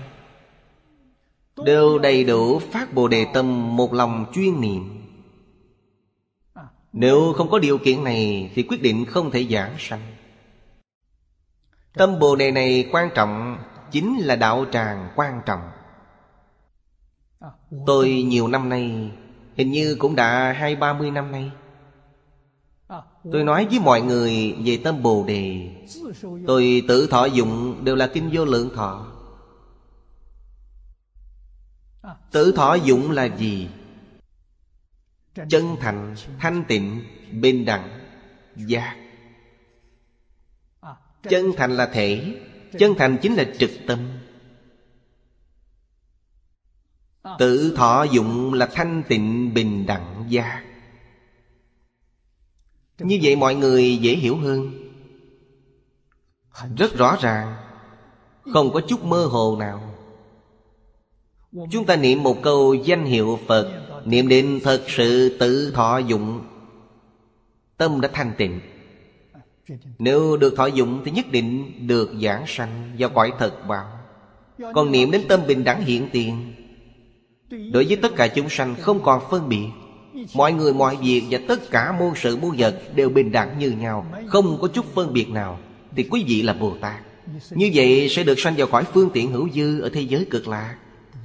Đều đầy đủ phát bồ đề tâm Một lòng chuyên niệm. Nếu không có điều kiện này Thì quyết định không thể giảng sanh. Tâm bồ đề này quan trọng Chính là đạo tràng quan trọng. Tôi nhiều năm nay, Hình như cũng đã hai, ba mươi năm nay. Tôi nói với mọi người về tâm Bồ Đề. Tôi tự thọ dụng đều là kinh vô lượng thọ. Tự thọ dụng là gì? Chân thành, thanh tịnh, bình đẳng, giác Chân thành là thể Chân thành chính là trực tâm. Tự thọ dụng là thanh tịnh bình đẳng giác Như vậy mọi người dễ hiểu hơn. Rất rõ ràng Không có chút mơ hồ nào. Chúng ta niệm một câu danh hiệu Phật, Niệm đến thật sự tự thọ dụng. Tâm đã thanh tịnh. Nếu được thọ dụng thì nhất định được giảng sanh Do cõi thật bảo Còn niệm đến tâm bình đẳng hiện tiền, Đối với tất cả chúng sanh không còn phân biệt. Mọi người, mọi việc và tất cả môn sự muôn vật Đều bình đẳng như nhau, Không có chút phân biệt nào. Thì quý vị là Bồ Tát. Như vậy sẽ được sanh vào khỏi phương tiện hữu dư Ở thế giới cực lạc.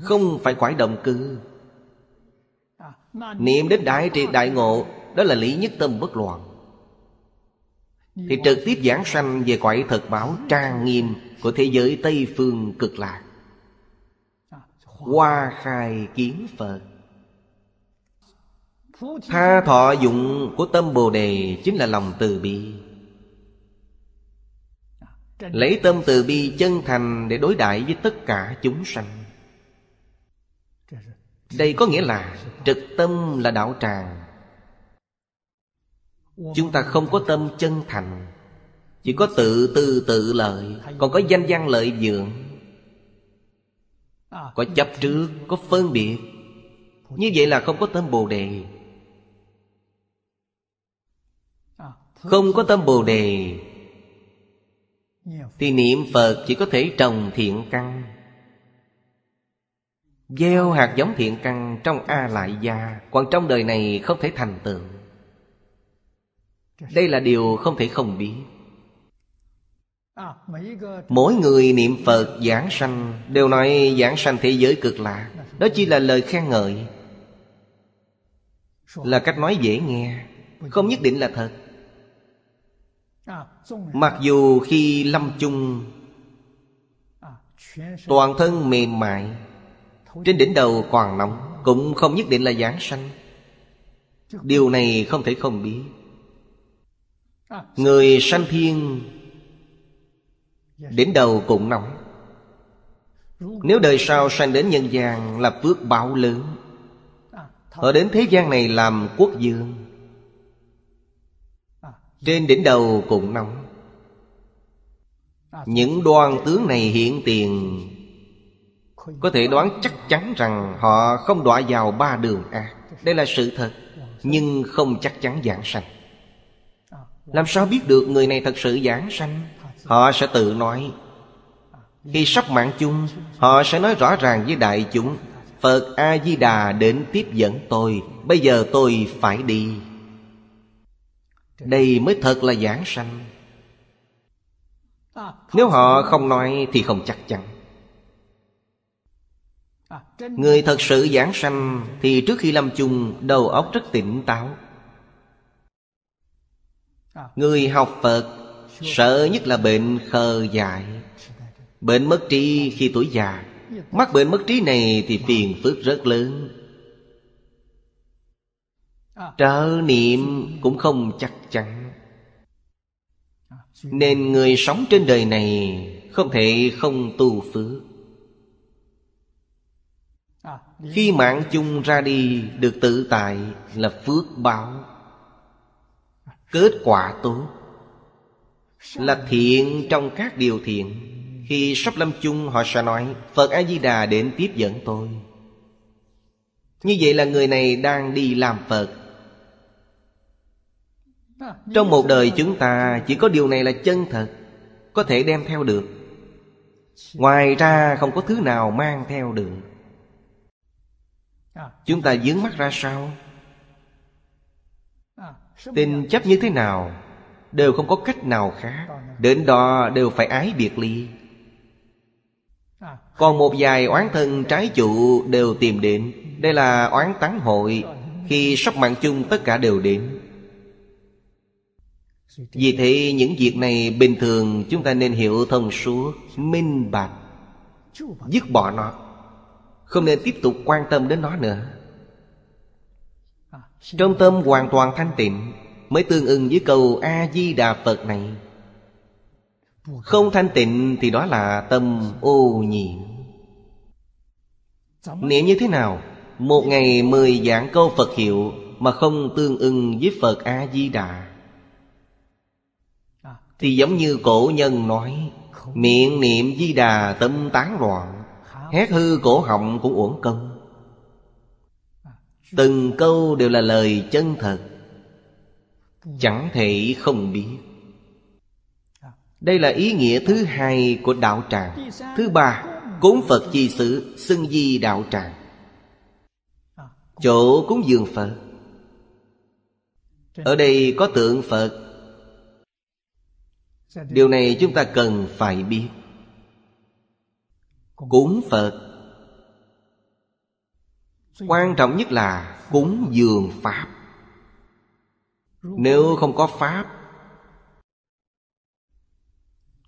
Không phải cõi động cư Niệm đến đại triệt đại ngộ, Đó là lý nhất tâm bất loạn. Thì trực tiếp giảng sanh về cõi thật báo trang nghiêm Của thế giới Tây Phương cực lạc. Hoa khai kiến Phật. Tha thọ dụng của tâm Bồ Đề Chính là lòng từ bi. Lấy tâm từ bi chân thành Để đối đãi với tất cả chúng sanh. Đây có nghĩa là Trực tâm là đạo tràng. Chúng ta không có tâm chân thành, Chỉ có tự tư tự lợi, Còn có danh văn lợi dưỡng. Có chấp trước, Có phân biệt. Như vậy là không có tâm Bồ Đề. Không có tâm Bồ Đề. Thì niệm Phật chỉ có thể trồng thiện căn. Gieo hạt giống thiện căn trong A Lại Gia, Còn trong đời này không thể thành tựu. Đây là điều không thể không biết. Mỗi người niệm Phật giảng sanh, Đều nói giảng sanh thế giới cực lạ. Đó chỉ là lời khen ngợi. Là cách nói dễ nghe, Không nhất định là thật. Mặc dù khi lâm chung, Toàn thân mềm mại trên đỉnh đầu còn nóng Cũng không nhất định là giảng sanh. Điều này không thể không biết. Người sanh thiên Đến đầu cũng nóng. Nếu đời sau sanh đến nhân gian Là phước báo lớn. Họ đến thế gian này làm quốc dương. Trên đỉnh đầu cũng nóng. Những đoan tướng này hiện tiền có thể đoán chắc chắn rằng Họ không đọa vào ba đường ác Đây là sự thật Nhưng không chắc chắn giảng sanh. Làm sao biết được người này thật sự giảng sanh? Họ sẽ tự nói. Khi sắp mạng chung Họ sẽ nói rõ ràng với đại chúng Phật A-di-đà đến tiếp dẫn tôi Bây giờ tôi phải đi. Đây mới thật là giảng sanh. Nếu họ không nói thì không chắc chắn Người thật sự giảng sanh Thì trước khi lâm chung, Đầu óc rất tỉnh táo. Người học Phật, Sợ nhất là bệnh khờ dại. Bệnh mất trí khi tuổi già. Mắc bệnh mất trí này thì phiền phức rất lớn. Trở niệm cũng không chắc chắn. Nên người sống trên đời này Không thể không tu phước. Khi mạng chung ra đi, Được tự tại là phước báo. Kết quả tốt Là thiện trong các điều thiện. Khi sắp lâm chung, họ sẽ nói, Phật A-di-đà đến tiếp dẫn tôi. Như vậy là người này đang đi làm Phật. Trong một đời chúng ta, Chỉ có điều này là chân thật, Có thể đem theo được. Ngoài ra, không có thứ nào mang theo được. Chúng ta dướng mắt ra sao? Tình chấp như thế nào Đều không có cách nào khác. Đến đó đều phải ái biệt ly. Còn một vài oán thân trái chủ đều tìm đến. Đây là oán tán hội. Khi sắp mạng chung tất cả đều đến. Vì thế những việc này bình thường chúng ta nên hiểu thông suốt Minh bạch. Dứt bỏ nó Không nên tiếp tục quan tâm đến nó nữa. Trong tâm hoàn toàn thanh tịnh Mới tương ưng với câu A-di-đà Phật này. Không thanh tịnh thì đó là tâm ô nhiễm Niệm như thế nào? Một ngày mười giảng câu Phật hiệu Mà không tương ưng với Phật A-di-đà. Thì giống như cổ nhân nói Miệng niệm di đà tâm tán loạn Hét hư cổ họng cũng uổng công. Từng câu đều là lời chân thật. Chẳng thể không biết. Đây là ý nghĩa thứ hai của đạo tràng. Thứ ba, Cúng Phật chi sự Xưng di đạo tràng. Chỗ cúng dường Phật. Ở đây có tượng Phật. Điều này chúng ta cần phải biết. Cúng Phật. Quan trọng nhất là cúng dường Pháp. Nếu không có Pháp,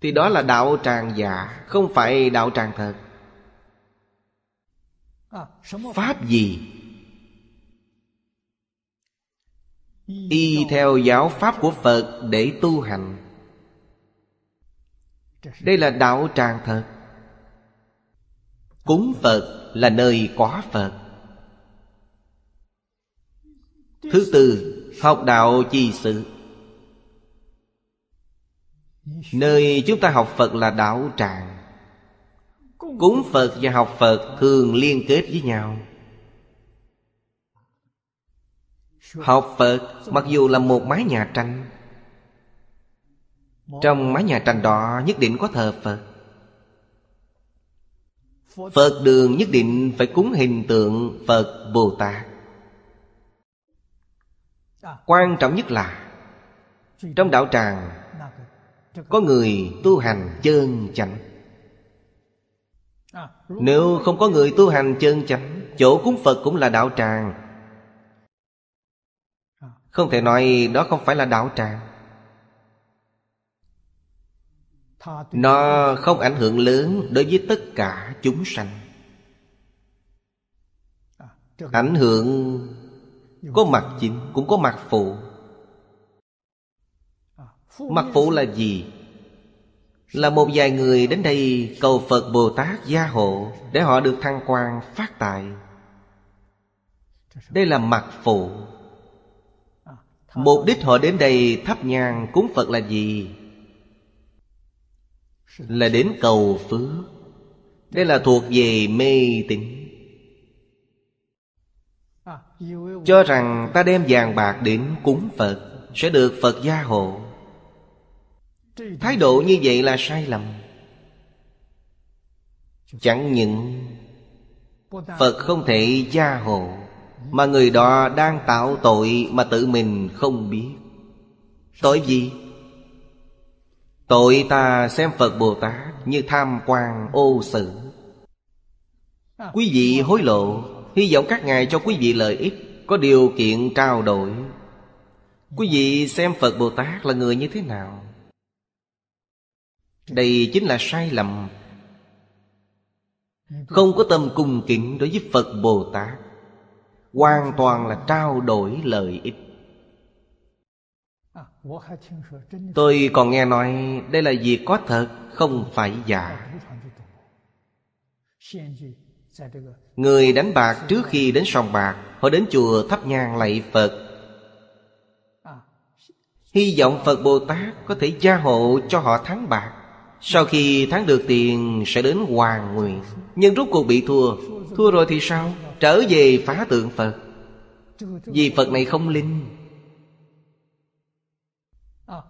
Thì đó là đạo tràng giả, Không phải đạo tràng thật. Pháp gì? Y theo giáo pháp của Phật để tu hành. Đây là đạo tràng thật. Cúng Phật là nơi có Phật. Thứ tư, Học đạo chi sự. Nơi chúng ta học Phật là đạo tràng. Cúng Phật và học Phật thường liên kết với nhau. Học Phật mặc dù là một mái nhà tranh, trong mái nhà tranh đó nhất định có thờ Phật. Phật đường nhất định phải cúng hình tượng Phật Bồ Tát. Quan trọng nhất là, Trong đạo tràng, Có người tu hành chân chánh. Nếu không có người tu hành chân chánh, Chỗ cúng Phật cũng là đạo tràng. Không thể nói đó không phải là đạo tràng. Nó không ảnh hưởng lớn đối với tất cả chúng sanh. Ảnh hưởng có mặt chính, cũng có mặt phụ. Mặt phụ là gì? Là một vài người đến đây cầu phật bồ tát gia hộ để họ được thăng quan, phát tài. Đây là mặt phụ. Mục đích họ đến đây thắp nhang cúng phật là gì? Là đến cầu phước. Đây là thuộc về mê tín. Cho rằng ta đem vàng bạc đến cúng phật, sẽ được phật gia hộ. Thái độ như vậy là sai lầm. Chẳng những phật không thể gia hộ, mà người đó đang tạo tội mà tự mình không biết. Tội gì? Tội ta xem Phật Bồ Tát như tham quan ô sự Quý vị hối lộ, Hy vọng các ngài cho quý vị lợi ích, Có điều kiện trao đổi. Quý vị xem Phật Bồ Tát là người như thế nào? Đây chính là sai lầm. Không có tâm cung kính đối với Phật Bồ Tát, Hoàn toàn là trao đổi lợi ích. Tôi còn nghe nói đây là việc có thật Không phải giả. Người đánh bạc trước khi đến sòng bạc Họ đến chùa thắp nhang lạy Phật. Hy vọng Phật Bồ Tát có thể gia hộ cho họ thắng bạc. Sau khi thắng được tiền sẽ đến hoàng nguyện. Nhưng rốt cuộc bị thua. Thua rồi thì sao? Trở về phá tượng Phật. Vì Phật này không linh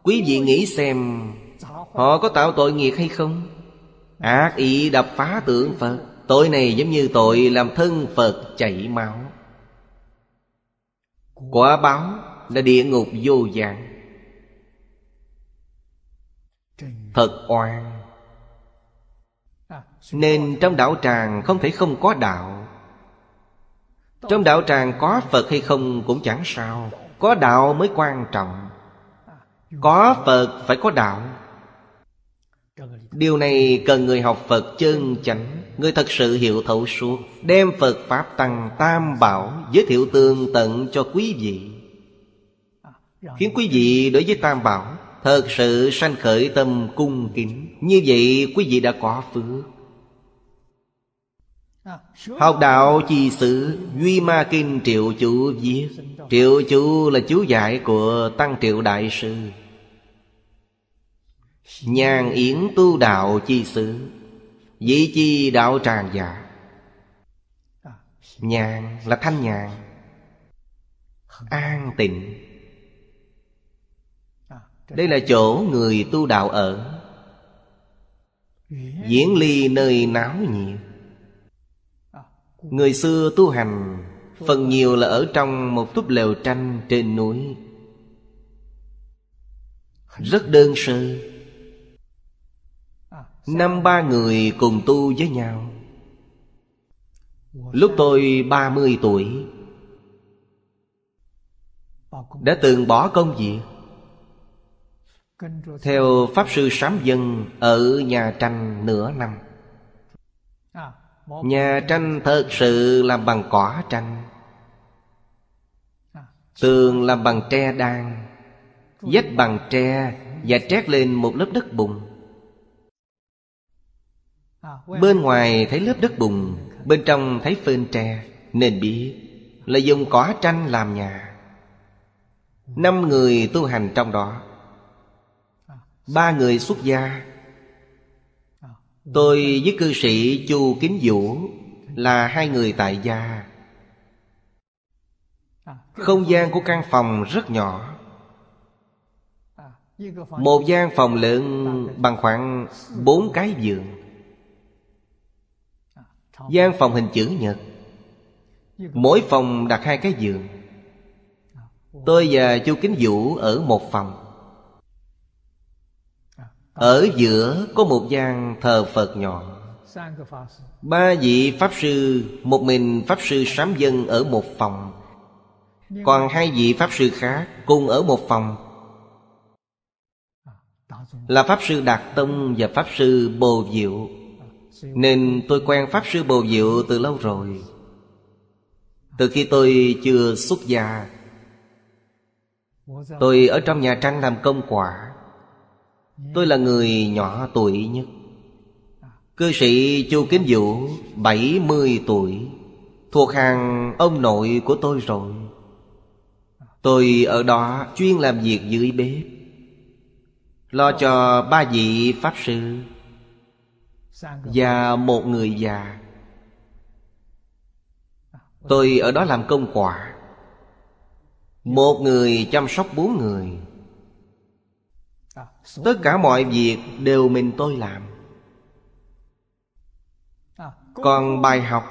Quý vị nghĩ xem, Họ có tạo tội nghiệp hay không? Ác ý đập phá tượng Phật, Tội này giống như tội làm thân Phật chảy máu. Quả báo là địa ngục vô dạng. Thật oan. Nên trong đạo tràng không thể không có đạo. Trong đạo tràng có Phật hay không cũng chẳng sao, Có đạo mới quan trọng. Có Phật phải có đạo. Điều này cần người học Phật chân chánh, Người thật sự hiểu thấu suốt, Đem Phật Pháp Tăng Tam Bảo Giới thiệu tương tận cho quý vị. Khiến quý vị đối với Tam Bảo Thật sự sanh khởi tâm cung kính. Như vậy quý vị đã có phước. Học đạo chi sự Duy Ma Kinh Triệu Chủ viết. Triệu Chủ là chú giải của Tăng Triệu Đại Sư. Nhàn yến tu đạo chi xứ, Dĩ chi đạo tràng giả Nhàn là thanh nhàn, An tịnh. Đây là chỗ người tu đạo ở. Diễn ly nơi náo nhiệt. Người xưa tu hành, Phần nhiều là ở trong một túp lều tranh trên núi. Rất đơn sơ. Năm ba người cùng tu với nhau. Lúc tôi ba mươi tuổi, Đã từng bỏ công việc. Theo Pháp Sư Sám Dân Ở nhà tranh nửa năm. Nhà tranh thật sự làm bằng cỏ tranh, Tường làm bằng tre đan Dách bằng tre Và trét lên một lớp đất bùn. Bên ngoài thấy lớp đất bùn, Bên trong thấy phên tre, Nên biết là dùng cỏ tranh làm nhà. Năm người tu hành trong đó. Ba người xuất gia. Tôi với cư sĩ Chu Kính Vũ Là hai người tại gia. Không gian của căn phòng rất nhỏ. Một gian phòng lớn bằng khoảng bốn cái giường gian phòng hình chữ nhật. Mỗi phòng đặt hai cái giường. Tôi và chu kính vũ ở một phòng. Ở giữa có một gian thờ phật nhỏ. Ba vị pháp sư một mình pháp sư sám dân ở một phòng. Còn hai vị pháp sư khác cùng ở một phòng. Là pháp sư đạt tông và pháp sư bồ diệu nên tôi quen Pháp Sư Bồ Diệu từ lâu rồi. Từ khi tôi chưa xuất gia, Tôi ở trong nhà tranh làm công quả. Tôi là người nhỏ tuổi nhất. Cư sĩ Chu Kính Vũ 70 tuổi, Thuộc hàng ông nội của tôi rồi. Tôi ở đó chuyên làm việc dưới bếp, Lo cho ba vị Pháp Sư và một người già. Tôi ở đó làm công quả. Một người chăm sóc bốn người. Tất cả mọi việc đều mình tôi làm. Còn bài học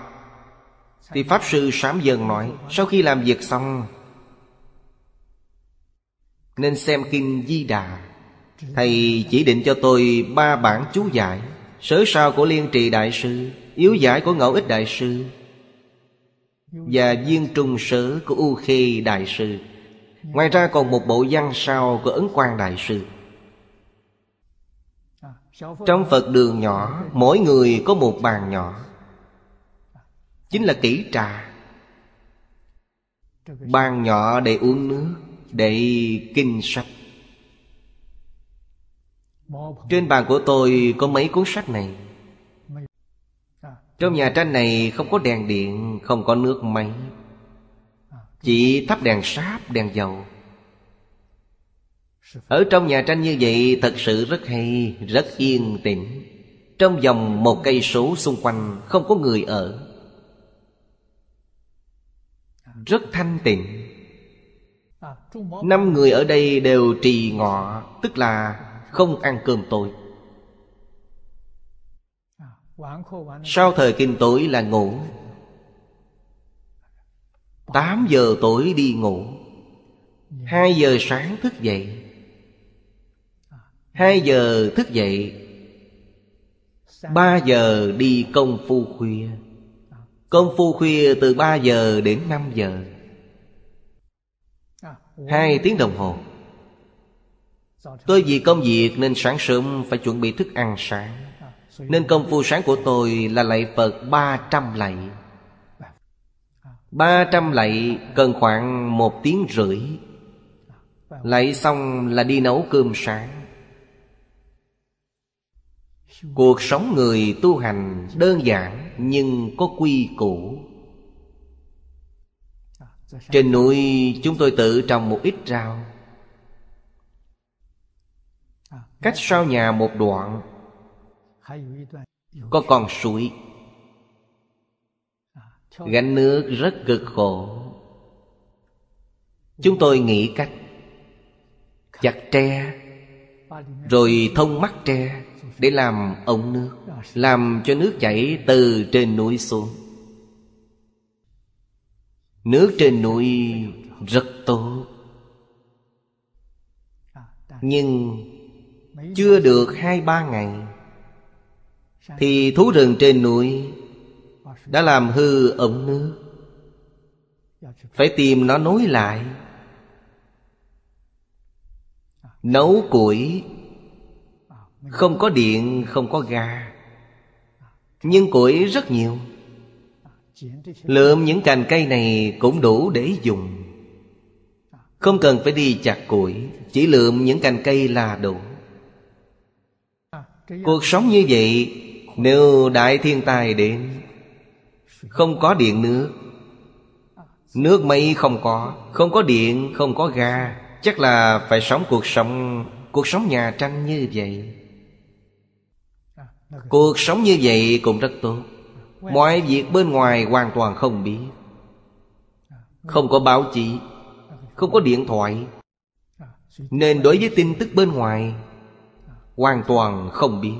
thì pháp sư sám dần nói sau khi làm việc xong nên xem kinh di đà. Thầy chỉ định cho tôi ba bản chú giải Sớ sao của Liên Trì Đại Sư, Yếu giải của Ngẫu Ích Đại Sư, Và viên trùng sớ của U Khê Đại Sư. Ngoài ra còn một bộ văn sao của Ấn Quang Đại Sư. Trong Phật đường nhỏ, Mỗi người có một bàn nhỏ. Chính là kỹ trà. Bàn nhỏ để uống nước, Để kinh sách trên bàn của tôi có mấy cuốn sách này. Trong nhà tranh này không có đèn điện Không có nước máy. Chỉ thắp đèn sáp, đèn dầu. Ở trong nhà tranh như vậy thật sự rất hay Rất yên tĩnh. Trong vòng một cây số xung quanh Không có người ở. Rất thanh tịnh. Năm người ở đây đều trì ngọ Tức là không ăn cơm tối. Sau thời kinh tối là ngủ. 8 giờ tối đi ngủ. 2 giờ sáng thức dậy. 2 giờ thức dậy. 3 giờ đi công phu khuya. Công phu khuya từ 3 giờ đến 5 giờ. Hai tiếng đồng hồ. Tôi vì công việc nên sáng sớm phải chuẩn bị thức ăn sáng. Nên công phu sáng của tôi là lạy Phật 300 lạy. 300 lạy cần khoảng một tiếng rưỡi. Lạy xong là đi nấu cơm sáng. Cuộc sống người tu hành đơn giản nhưng có quy củ. Trên núi chúng tôi tự trồng một ít rau. Cách sau nhà một đoạn. Có con suối. Gánh nước rất cực khổ. Chúng tôi nghĩ cách. Chặt tre, Rồi thông mắt tre Để làm ống nước, Làm cho nước chảy từ trên núi xuống. Nước trên núi rất tốt. Nhưng chưa được hai ba ngày Thì thú rừng trên núi Đã làm hư ống nước. Phải tìm nó nối lại Nấu củi Không có điện, không có ga Nhưng củi rất nhiều. Lượm những cành cây này cũng đủ để dùng. Không cần phải đi chặt củi Chỉ lượm những cành cây là đủ. Cuộc sống như vậy Nếu đại thiên tai đến Không có điện nước Nước máy không có Không có điện, không có ga Chắc là phải sống cuộc sống Cuộc sống nhà tranh như vậy. Cuộc sống như vậy cũng rất tốt. Mọi việc bên ngoài hoàn toàn không biết. Không có báo chí Không có điện thoại. Nên đối với tin tức bên ngoài Hoàn toàn không biết.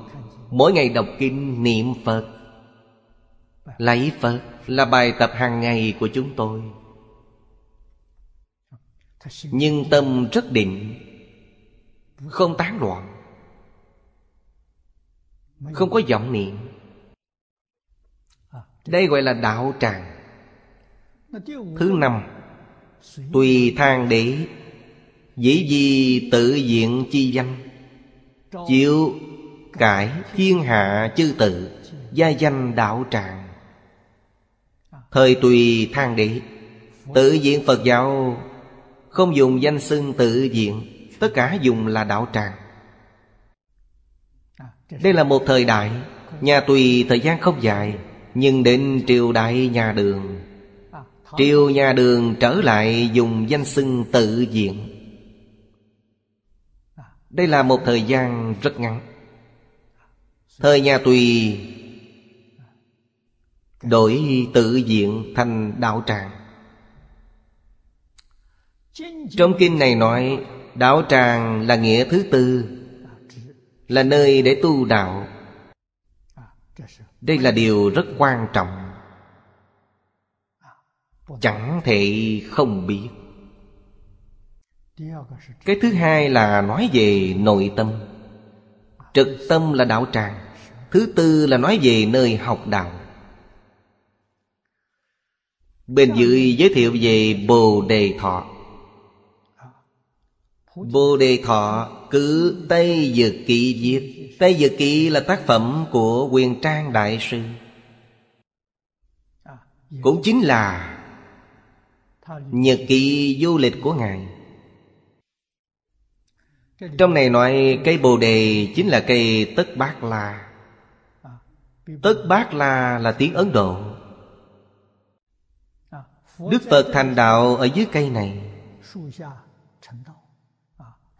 Mỗi ngày đọc kinh niệm Phật. Lấy Phật là bài tập hàng ngày của chúng tôi. Nhưng tâm rất định, Không tán loạn, Không có vọng niệm. Đây gọi là đạo tràng. Thứ năm, Tùy thang để Dĩ gì tự diện chi danh. Chịu cải thiên hạ chư tự, Gia danh đạo tràng. Thời tùy thang đế, Tự diện Phật giáo, Không dùng danh xưng tự diện, Tất cả dùng là đạo tràng. Đây là một thời đại, Nhà tùy thời gian không dài, Nhưng đến triều đại nhà đường. Triều nhà đường trở lại dùng danh xưng tự diện. Đây là một thời gian rất ngắn. Thời nhà tùy Đổi tự diện thành đạo tràng. Trong kinh này nói, Đạo tràng là nghĩa thứ tư, Là nơi để tu đạo. Đây là điều rất quan trọng. Chẳng thể không biết. Cái thứ hai là nói về nội tâm. Trực tâm là đạo tràng. Thứ tư là nói về nơi học đạo. Bên dưới giới thiệu về Bồ Đề Thọ. Bồ Đề Thọ cứ Tây Dược Kỵ viết Tây Dược Kỵ là tác phẩm của quyền trang đại sư. Cũng chính là Nhật ký du lịch của Ngài. Trong này nói cây Bồ Đề chính là cây Tất Bát La. Tất Bát La là tiếng Ấn Độ. Đức Phật thành đạo ở dưới cây này.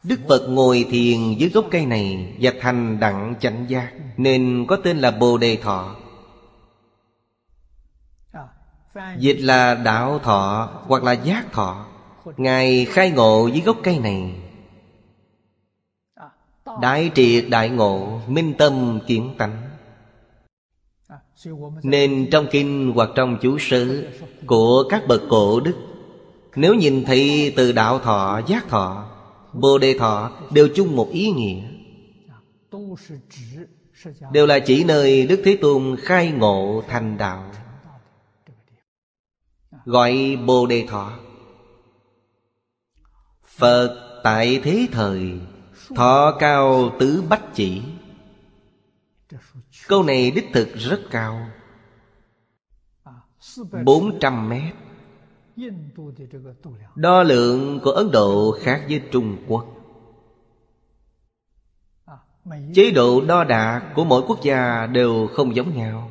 Đức Phật ngồi thiền dưới gốc cây này Và thành đặng chánh giác, Nên có tên là Bồ Đề Thọ. Dịch là đạo thọ hoặc là giác thọ. Ngài khai ngộ dưới gốc cây này. Đại triệt đại ngộ Minh tâm kiến tánh. Nên trong kinh hoặc trong chú sứ Của các bậc cổ đức, Nếu nhìn thấy từ đạo thọ, giác thọ, Bồ đề thọ đều chung một ý nghĩa. Đều là chỉ nơi Đức Thế Tôn khai ngộ thành đạo. Gọi Bồ Đề Thọ. Phật tại thế thời Thọ cao tứ bách chỉ. Câu này đích thực rất cao. Bốn trăm mét. Đo lượng của Ấn Độ khác với Trung Quốc. Chế độ đo đạc của mỗi quốc gia đều không giống nhau.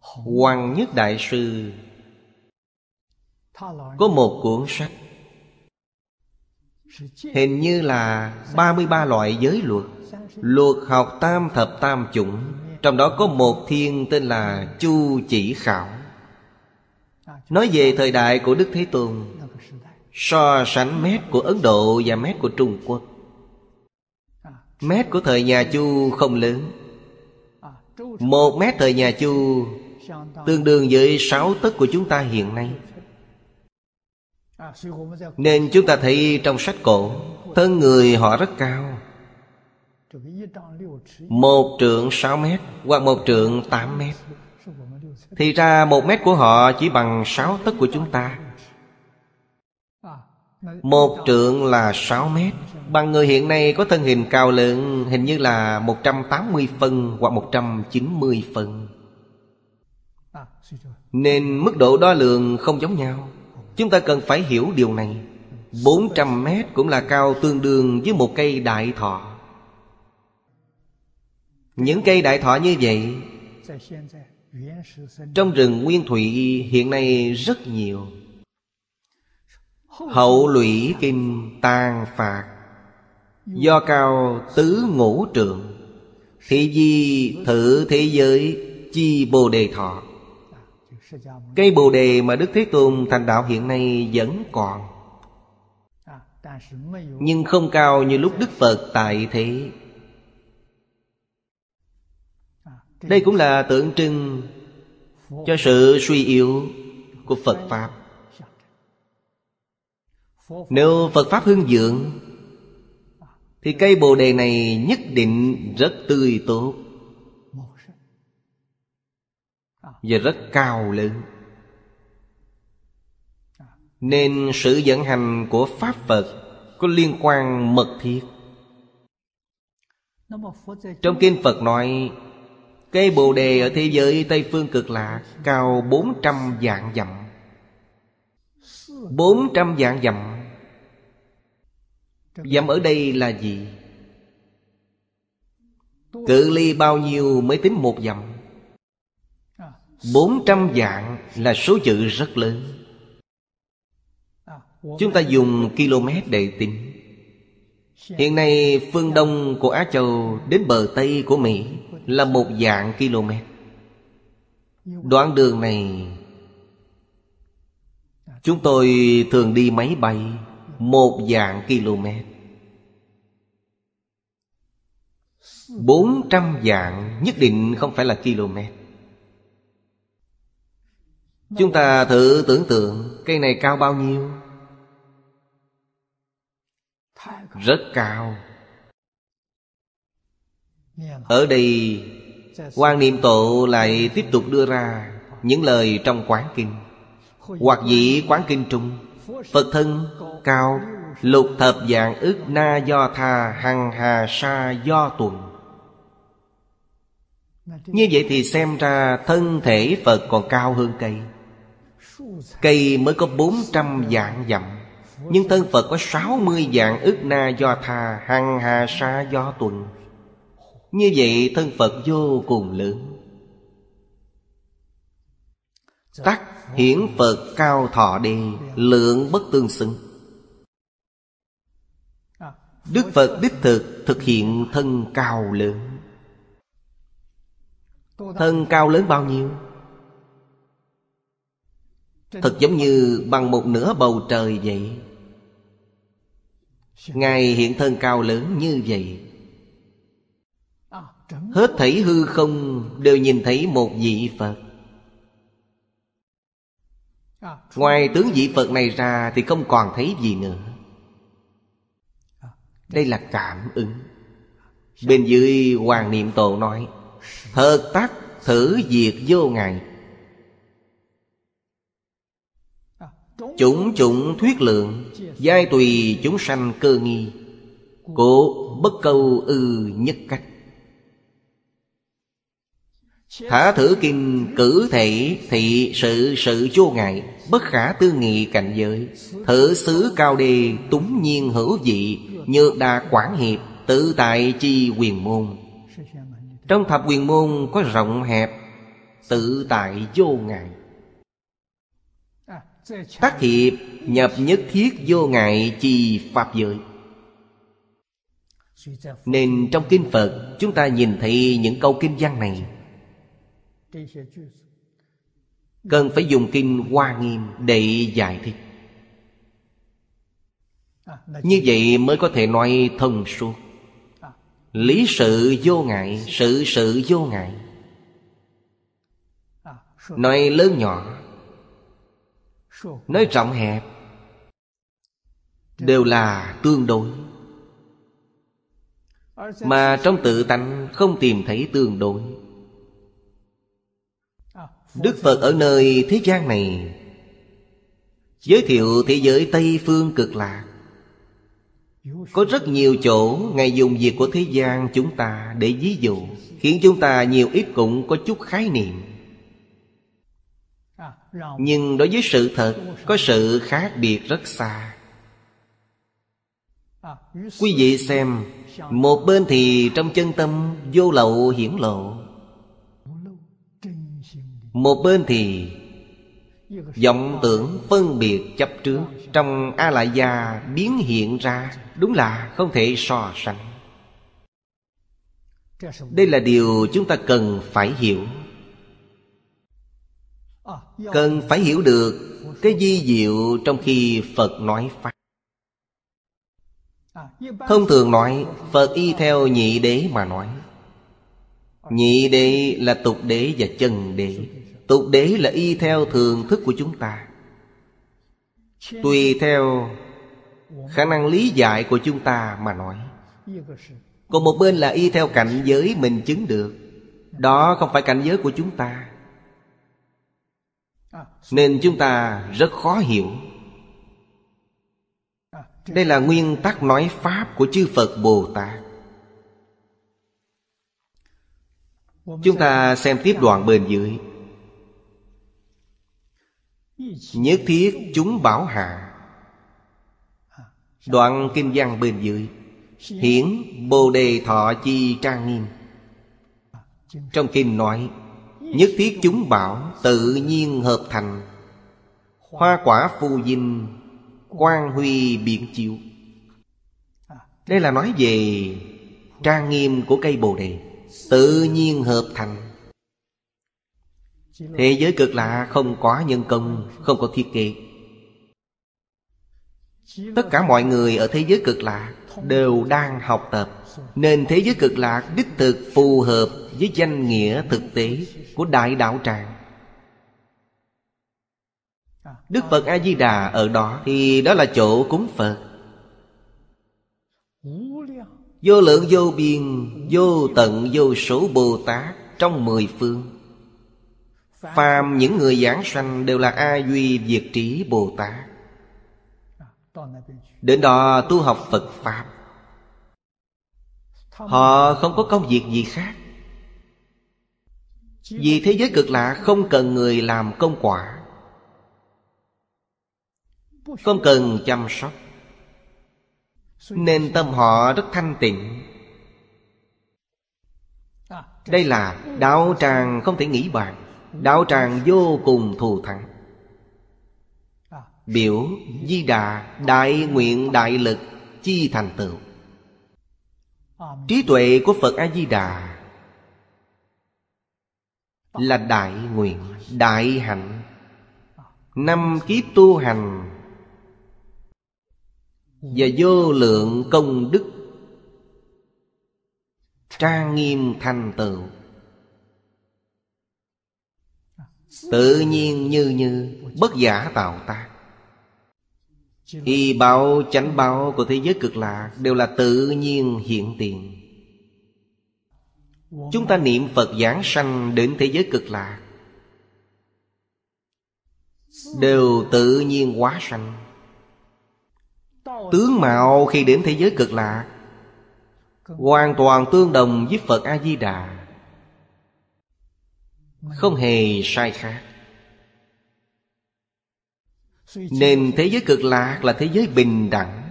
Hoàng Nhất Đại Sư Có một cuốn sách. Hình như là 33 loại giới luật. Luật học tam thập tam chủng. Trong đó có một thiên tên là Chu Chỉ Khảo. Nói về thời đại của Đức Thế Tôn, So sánh mét của Ấn Độ và mét của Trung Quốc. Mét của thời nhà Chu không lớn. Một mét thời nhà Chu Tương đương với sáu tấc của chúng ta hiện nay. Nên chúng ta thấy trong sách cổ Thân người họ rất cao. Một trượng sáu mét Hoặc một trượng tám mét. Thì ra một mét của họ chỉ bằng sáu tấc của chúng ta. Một trượng là sáu mét. Bằng người hiện nay có thân hình cao lớn Hình như là 180 phân hoặc 190 phân. Nên mức độ đo lường không giống nhau Chúng ta cần phải hiểu điều này. 400 mét cũng là cao tương đương với một cây đại thọ. Những cây đại thọ như vậy, Trong rừng Nguyên thủy hiện nay rất nhiều. Hậu lũy kim tàn phạt, Do cao tứ ngũ trượng, Thị di thử thế giới chi bồ đề thọ. Cây bồ đề mà Đức Thế Tôn thành đạo hiện nay vẫn còn. Nhưng không cao như lúc Đức Phật tại thế. Đây cũng là tượng trưng cho sự suy yếu của Phật Pháp. Nếu Phật Pháp hưng dưỡng Thì cây bồ đề này nhất định rất tươi tốt Và rất cao lớn Nên sự vận hành của Pháp Phật Có liên quan mật thiết Trong Kinh Phật nói Cây bồ đề ở thế giới Tây Phương cực lạc Cao 400 vạn dặm 400 vạn dặm Dặm ở đây là gì? Cự ly bao nhiêu mới tính một dặm? 400 dạng là số chữ rất lớn. Chúng ta dùng km để tính. Hiện nay, phương đông của Á Châu đến bờ Tây của Mỹ là một dạng km. Đoạn đường này, Chúng tôi thường đi máy bay Một dạng km. Bốn trăm dạng nhất định không phải là km. Chúng ta thử tưởng tượng Cây này cao bao nhiêu? Rất cao. Ở đây, quan niệm tổ lại tiếp tục đưa ra Những lời trong quán kinh. Hoặc dĩ quán kinh trung, Phật thân cao, Lục thập dạng ức na do tha, Hằng hà sa do tuần. Như vậy thì xem ra thân thể Phật còn cao hơn cây. Cây mới có 400 dạng dặm, Nhưng thân Phật có 60 dạng ức na do tha, Hằng hà sa do tuần. Như vậy thân Phật vô cùng lớn. Tắc hiển Phật cao thọ đề, Lượng bất tương xứng. Đức Phật đích thực thực hiện thân cao lớn. Thân cao lớn bao nhiêu? Thật giống như bằng một nửa bầu trời vậy. Ngài hiện thân cao lớn như vậy. Hết thảy hư không đều nhìn thấy một vị Phật. Ngoài tướng vị Phật này ra thì không còn thấy gì nữa. Đây là cảm ứng. Bên dưới Hoàng Niệm Tổ nói Thật tắc thử diệt vô ngài Chủng chủng thuyết lượng, Giai tùy chúng sanh cơ nghi. Cố bất câu ư nhất cách. Thả thử kinh cử thể thị sự sự vô ngại, Bất khả tư nghị cảnh giới. Thử xứ cao đề túng nhiên hữu dị, Nhược đà quản hiệp, tự tại chi quyền môn. Trong thập quyền môn có rộng hẹp, Tự tại vô ngại. Tác hiệp nhập nhất thiết vô ngại trì pháp giới. Nên trong kinh Phật, Chúng ta nhìn thấy những câu kinh văn này. Cần phải dùng kinh Hoa Nghiêm để giải thích. Như vậy mới có thể nói thông suốt. Lý sự vô ngại, Sự sự vô ngại. Nói lớn nhỏ Nói rộng hẹp Đều là tương đối. Mà trong tự tánh không tìm thấy tương đối. Đức Phật ở nơi thế gian này Giới thiệu thế giới Tây Phương cực lạc. Có rất nhiều chỗ Ngài dùng việc của thế gian chúng ta để ví dụ, Khiến chúng ta nhiều ít cũng có chút khái niệm. Nhưng đối với sự thật, Có sự khác biệt rất xa. Quý vị xem, Một bên thì trong chân tâm Vô lậu hiển lộ, một bên thì vọng tưởng phân biệt chấp trước. Trong a la gia biến hiện ra, đúng là không thể so sánh. Đây là điều chúng ta cần phải hiểu cần phải hiểu được cái di diệu trong khi phật nói pháp. Thông thường nói, phật y theo nhị đế mà nói. Nhị đế là tục đế và chân đế. Tục đế là y theo thường thức của chúng ta. Tùy theo khả năng lý giải của chúng ta mà nói. Còn một bên là y theo cảnh giới mình chứng được. Đó không phải cảnh giới của chúng ta. Nên chúng ta rất khó hiểu. Đây là nguyên tắc nói Pháp của chư Phật Bồ Tát. Chúng ta xem tiếp đoạn bên dưới. Nhất thiết chúng bảo hạ. Đoạn kinh văn bên dưới. Hiển Bồ Đề Thọ Chi Trang Nghiêm. Trong kinh nói Nhất thiết chúng bảo tự nhiên hợp thành. Hoa quả phù dinh Quang huy biện chiếu Đây là nói về Trang nghiêm của cây Bồ Đề, Tự nhiên hợp thành. Thế giới cực lạ, không có nhân công, Không có thiết kế. Tất cả mọi người ở thế giới cực lạ Đều đang học tập, Nên thế giới cực lạc đích thực phù hợp với danh nghĩa thực tế Của Đại Đạo Tràng. Đức Phật A-di-đà ở đó Thì đó là chỗ cúng Phật. Vô lượng, vô biên, Vô tận, vô số Bồ Tát Trong mười phương. Phàm những người giảng sanh đều là A Duy Diệt Trí Bồ Tát Đến đó tu học Phật Pháp. Họ không có công việc gì khác. Vì thế giới cực lạ không cần người làm công quả. Không cần chăm sóc. Nên tâm họ rất thanh tịnh. Đây là đạo tràng không thể nghĩ bàn. Đạo tràng vô cùng thù thắng. Biểu Di Đà, Đại nguyện đại lực, Chi thành tựu. Trí tuệ của Phật A-di-đà là đại nguyện, đại hạnh. Năm kiếp tu hành Và vô lượng công đức Trang nghiêm thành tựu. Tự nhiên như như Bất giả tạo tác. Y báo chánh báo của thế giới cực lạc Đều là tự nhiên hiện tiền. Chúng ta niệm Phật giảng sanh đến thế giới cực lạc Đều tự nhiên hóa sanh. Tướng mạo khi đến thế giới cực lạc Hoàn toàn tương đồng với Phật A-di-đà. Không hề sai khác. Nên thế giới cực lạc là thế giới bình đẳng.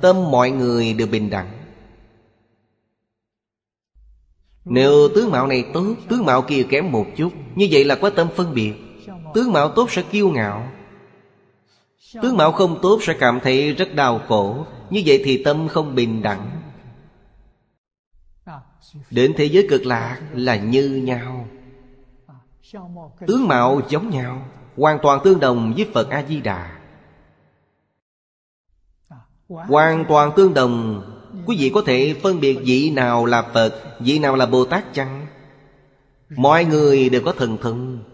Tâm mọi người đều bình đẳng. Nếu tướng mạo này tốt, Tướng mạo kia kém một chút, Như vậy là có tâm phân biệt. Tướng mạo tốt sẽ kiêu ngạo. Tướng mạo không tốt sẽ cảm thấy rất đau khổ, Như vậy thì tâm không bình đẳng. Đến thế giới cực lạc là như nhau. Tướng mạo giống nhau, Hoàn toàn tương đồng với Phật A-di-đà Hoàn toàn tương đồng Quý vị có thể phân biệt vị nào là Phật, Vị nào là Bồ Tát chăng? Mọi người đều có thần thông,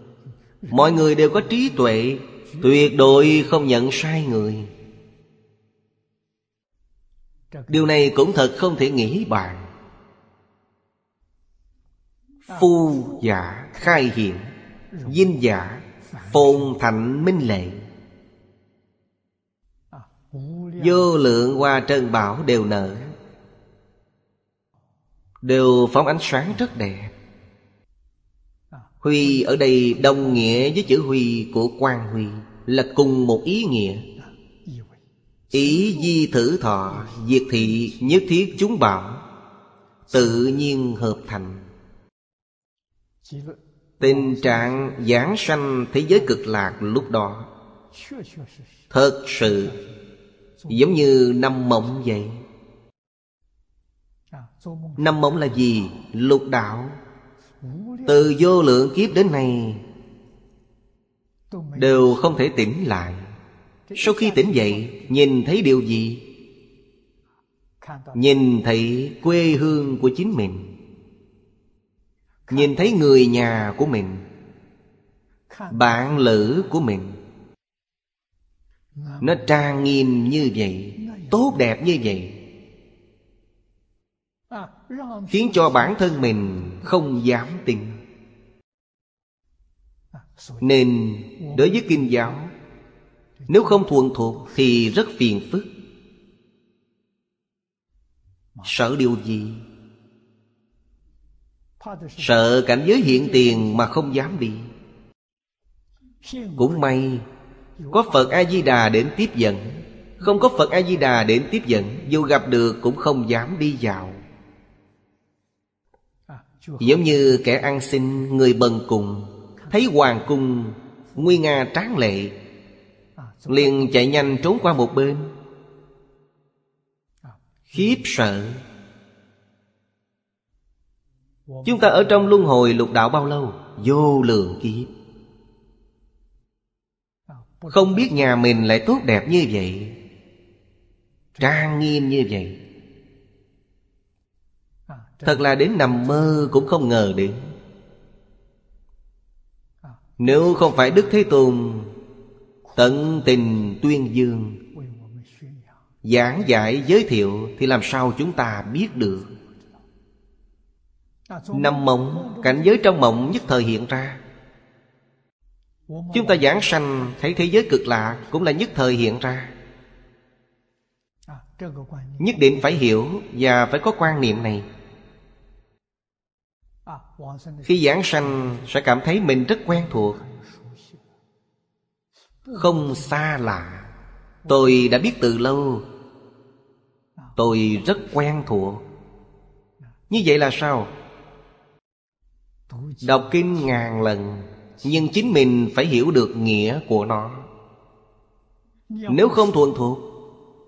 Mọi người đều có trí tuệ, Tuyệt đối không nhận sai người. Điều này cũng thật không thể nghĩ bàn. Phu giả khai hiện Dinh giả Phồn thạnh minh lệ. Vô lượng hoa trân bảo đều nở Đều phóng ánh sáng rất đẹp. Huy ở đây đồng nghĩa với chữ Huy của quan Huy Là cùng một ý nghĩa. Ý di thử thọ, Diệt thị nhất thiết chúng bảo, Tự nhiên hợp thành. Tình trạng giảng sanh thế giới cực lạc lúc đó, Thật sự Giống như năm mộng vậy. Năm mộng là gì? Lục đạo. Từ vô lượng kiếp đến nay, Đều không thể tỉnh lại. Sau khi tỉnh dậy, Nhìn thấy điều gì? Nhìn thấy quê hương của chính mình. Nhìn thấy người nhà của mình. Bạn lữ của mình. Nó trang nghiêm như vậy, Tốt đẹp như vậy. Khiến cho bản thân mình không dám tin. Nên đối với kinh giáo, Nếu không thuần thuộc Thì rất phiền phức. Sợ điều gì? Sợ cảnh giới hiện tiền mà không dám đi. Cũng may, Có Phật A-di-đà đến tiếp dẫn. Không có Phật A-di-đà đến tiếp dẫn, Dù gặp được cũng không dám đi vào. Giống như kẻ ăn xin người bần cùng. Thấy hoàng cung Nguy nga tráng lệ. Liền chạy nhanh trốn qua một bên. Khiếp sợ. Chúng ta ở trong luân hồi lục đạo bao lâu? Vô lượng kiếp. Không biết nhà mình lại tốt đẹp như vậy. Trang nghiêm như vậy Thật là đến nằm mơ cũng không ngờ đến Nếu không phải Đức Thế Tôn Tận tình tuyên dương, Giảng giải, giới thiệu Thì làm sao chúng ta biết được? Nằm mộng, Cảnh giới trong mộng nhất thời hiện ra. Chúng ta giảng sanh, Thấy thế giới cực lạ Cũng là nhất thời hiện ra. Nhất định phải hiểu Và phải có quan niệm này. À, khi giảng sanh Sẽ cảm thấy mình rất quen thuộc. Không xa lạ. Tôi đã biết từ lâu. Tôi rất quen thuộc. Như vậy là sao? Đọc kinh ngàn lần, Nhưng chính mình phải hiểu được nghĩa của nó. Nếu không thuần thuộc,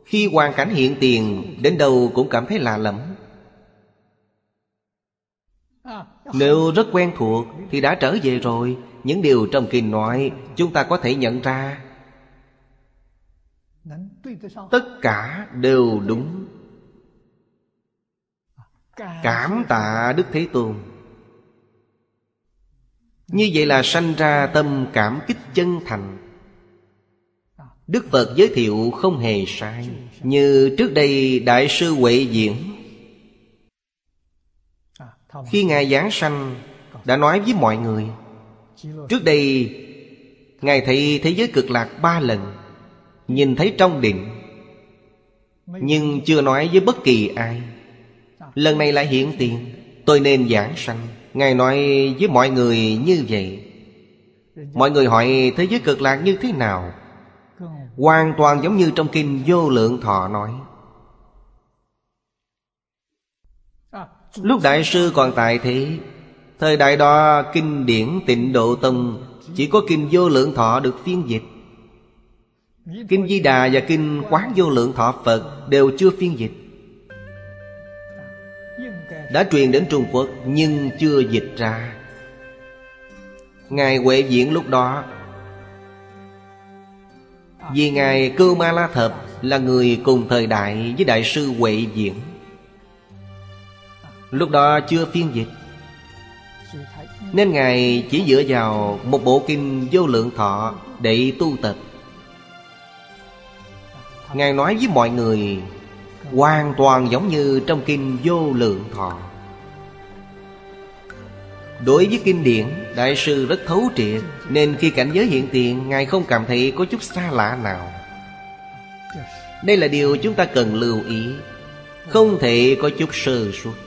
Khi hoàn cảnh hiện tiền, Đến đâu cũng cảm thấy lạ lẫm. Nếu rất quen thuộc Thì đã trở về rồi. Những điều trong kinh nói Chúng ta có thể nhận ra. Tất cả đều đúng. Cảm tạ Đức Thế Tôn. Như vậy là sanh ra tâm cảm kích chân thành. Đức Phật giới thiệu không hề sai. Như trước đây Đại sư Huệ Diễn khi Ngài Giáng sanh, Đã nói với mọi người, Trước đây, Ngài thấy thế giới cực lạc ba lần, Nhìn thấy trong định, Nhưng chưa nói với bất kỳ ai. Lần này lại hiện tiền, Tôi nên giảng sanh. Ngài nói với mọi người như vậy. Mọi người hỏi, thế giới cực lạc như thế nào? Hoàn toàn giống như trong kinh vô lượng thọ nói Lúc Đại sư còn tại thế, Thời đại đó kinh điển tịnh độ tông, Chỉ có kinh vô lượng thọ được phiên dịch. Kinh Di Đà và Kinh Quán Vô Lượng Thọ Phật Đều chưa phiên dịch. Đã truyền đến Trung Quốc Nhưng chưa dịch ra. Ngài Huệ Diễn lúc đó, Vì Ngài Cưu Ma La Thập Là người cùng thời đại với Đại sư Huệ Diễn. Lúc đó chưa phiên dịch. Nên Ngài chỉ dựa vào một bộ kinh vô lượng thọ Để tu tập. Ngài nói với mọi người, Hoàn toàn giống như trong kinh vô lượng thọ. Đối với kinh điển, Đại sư rất thấu triệt, Nên khi cảnh giới hiện tiền, Ngài không cảm thấy có chút xa lạ nào. Đây là điều chúng ta cần lưu ý, Không thể có chút sơ suất.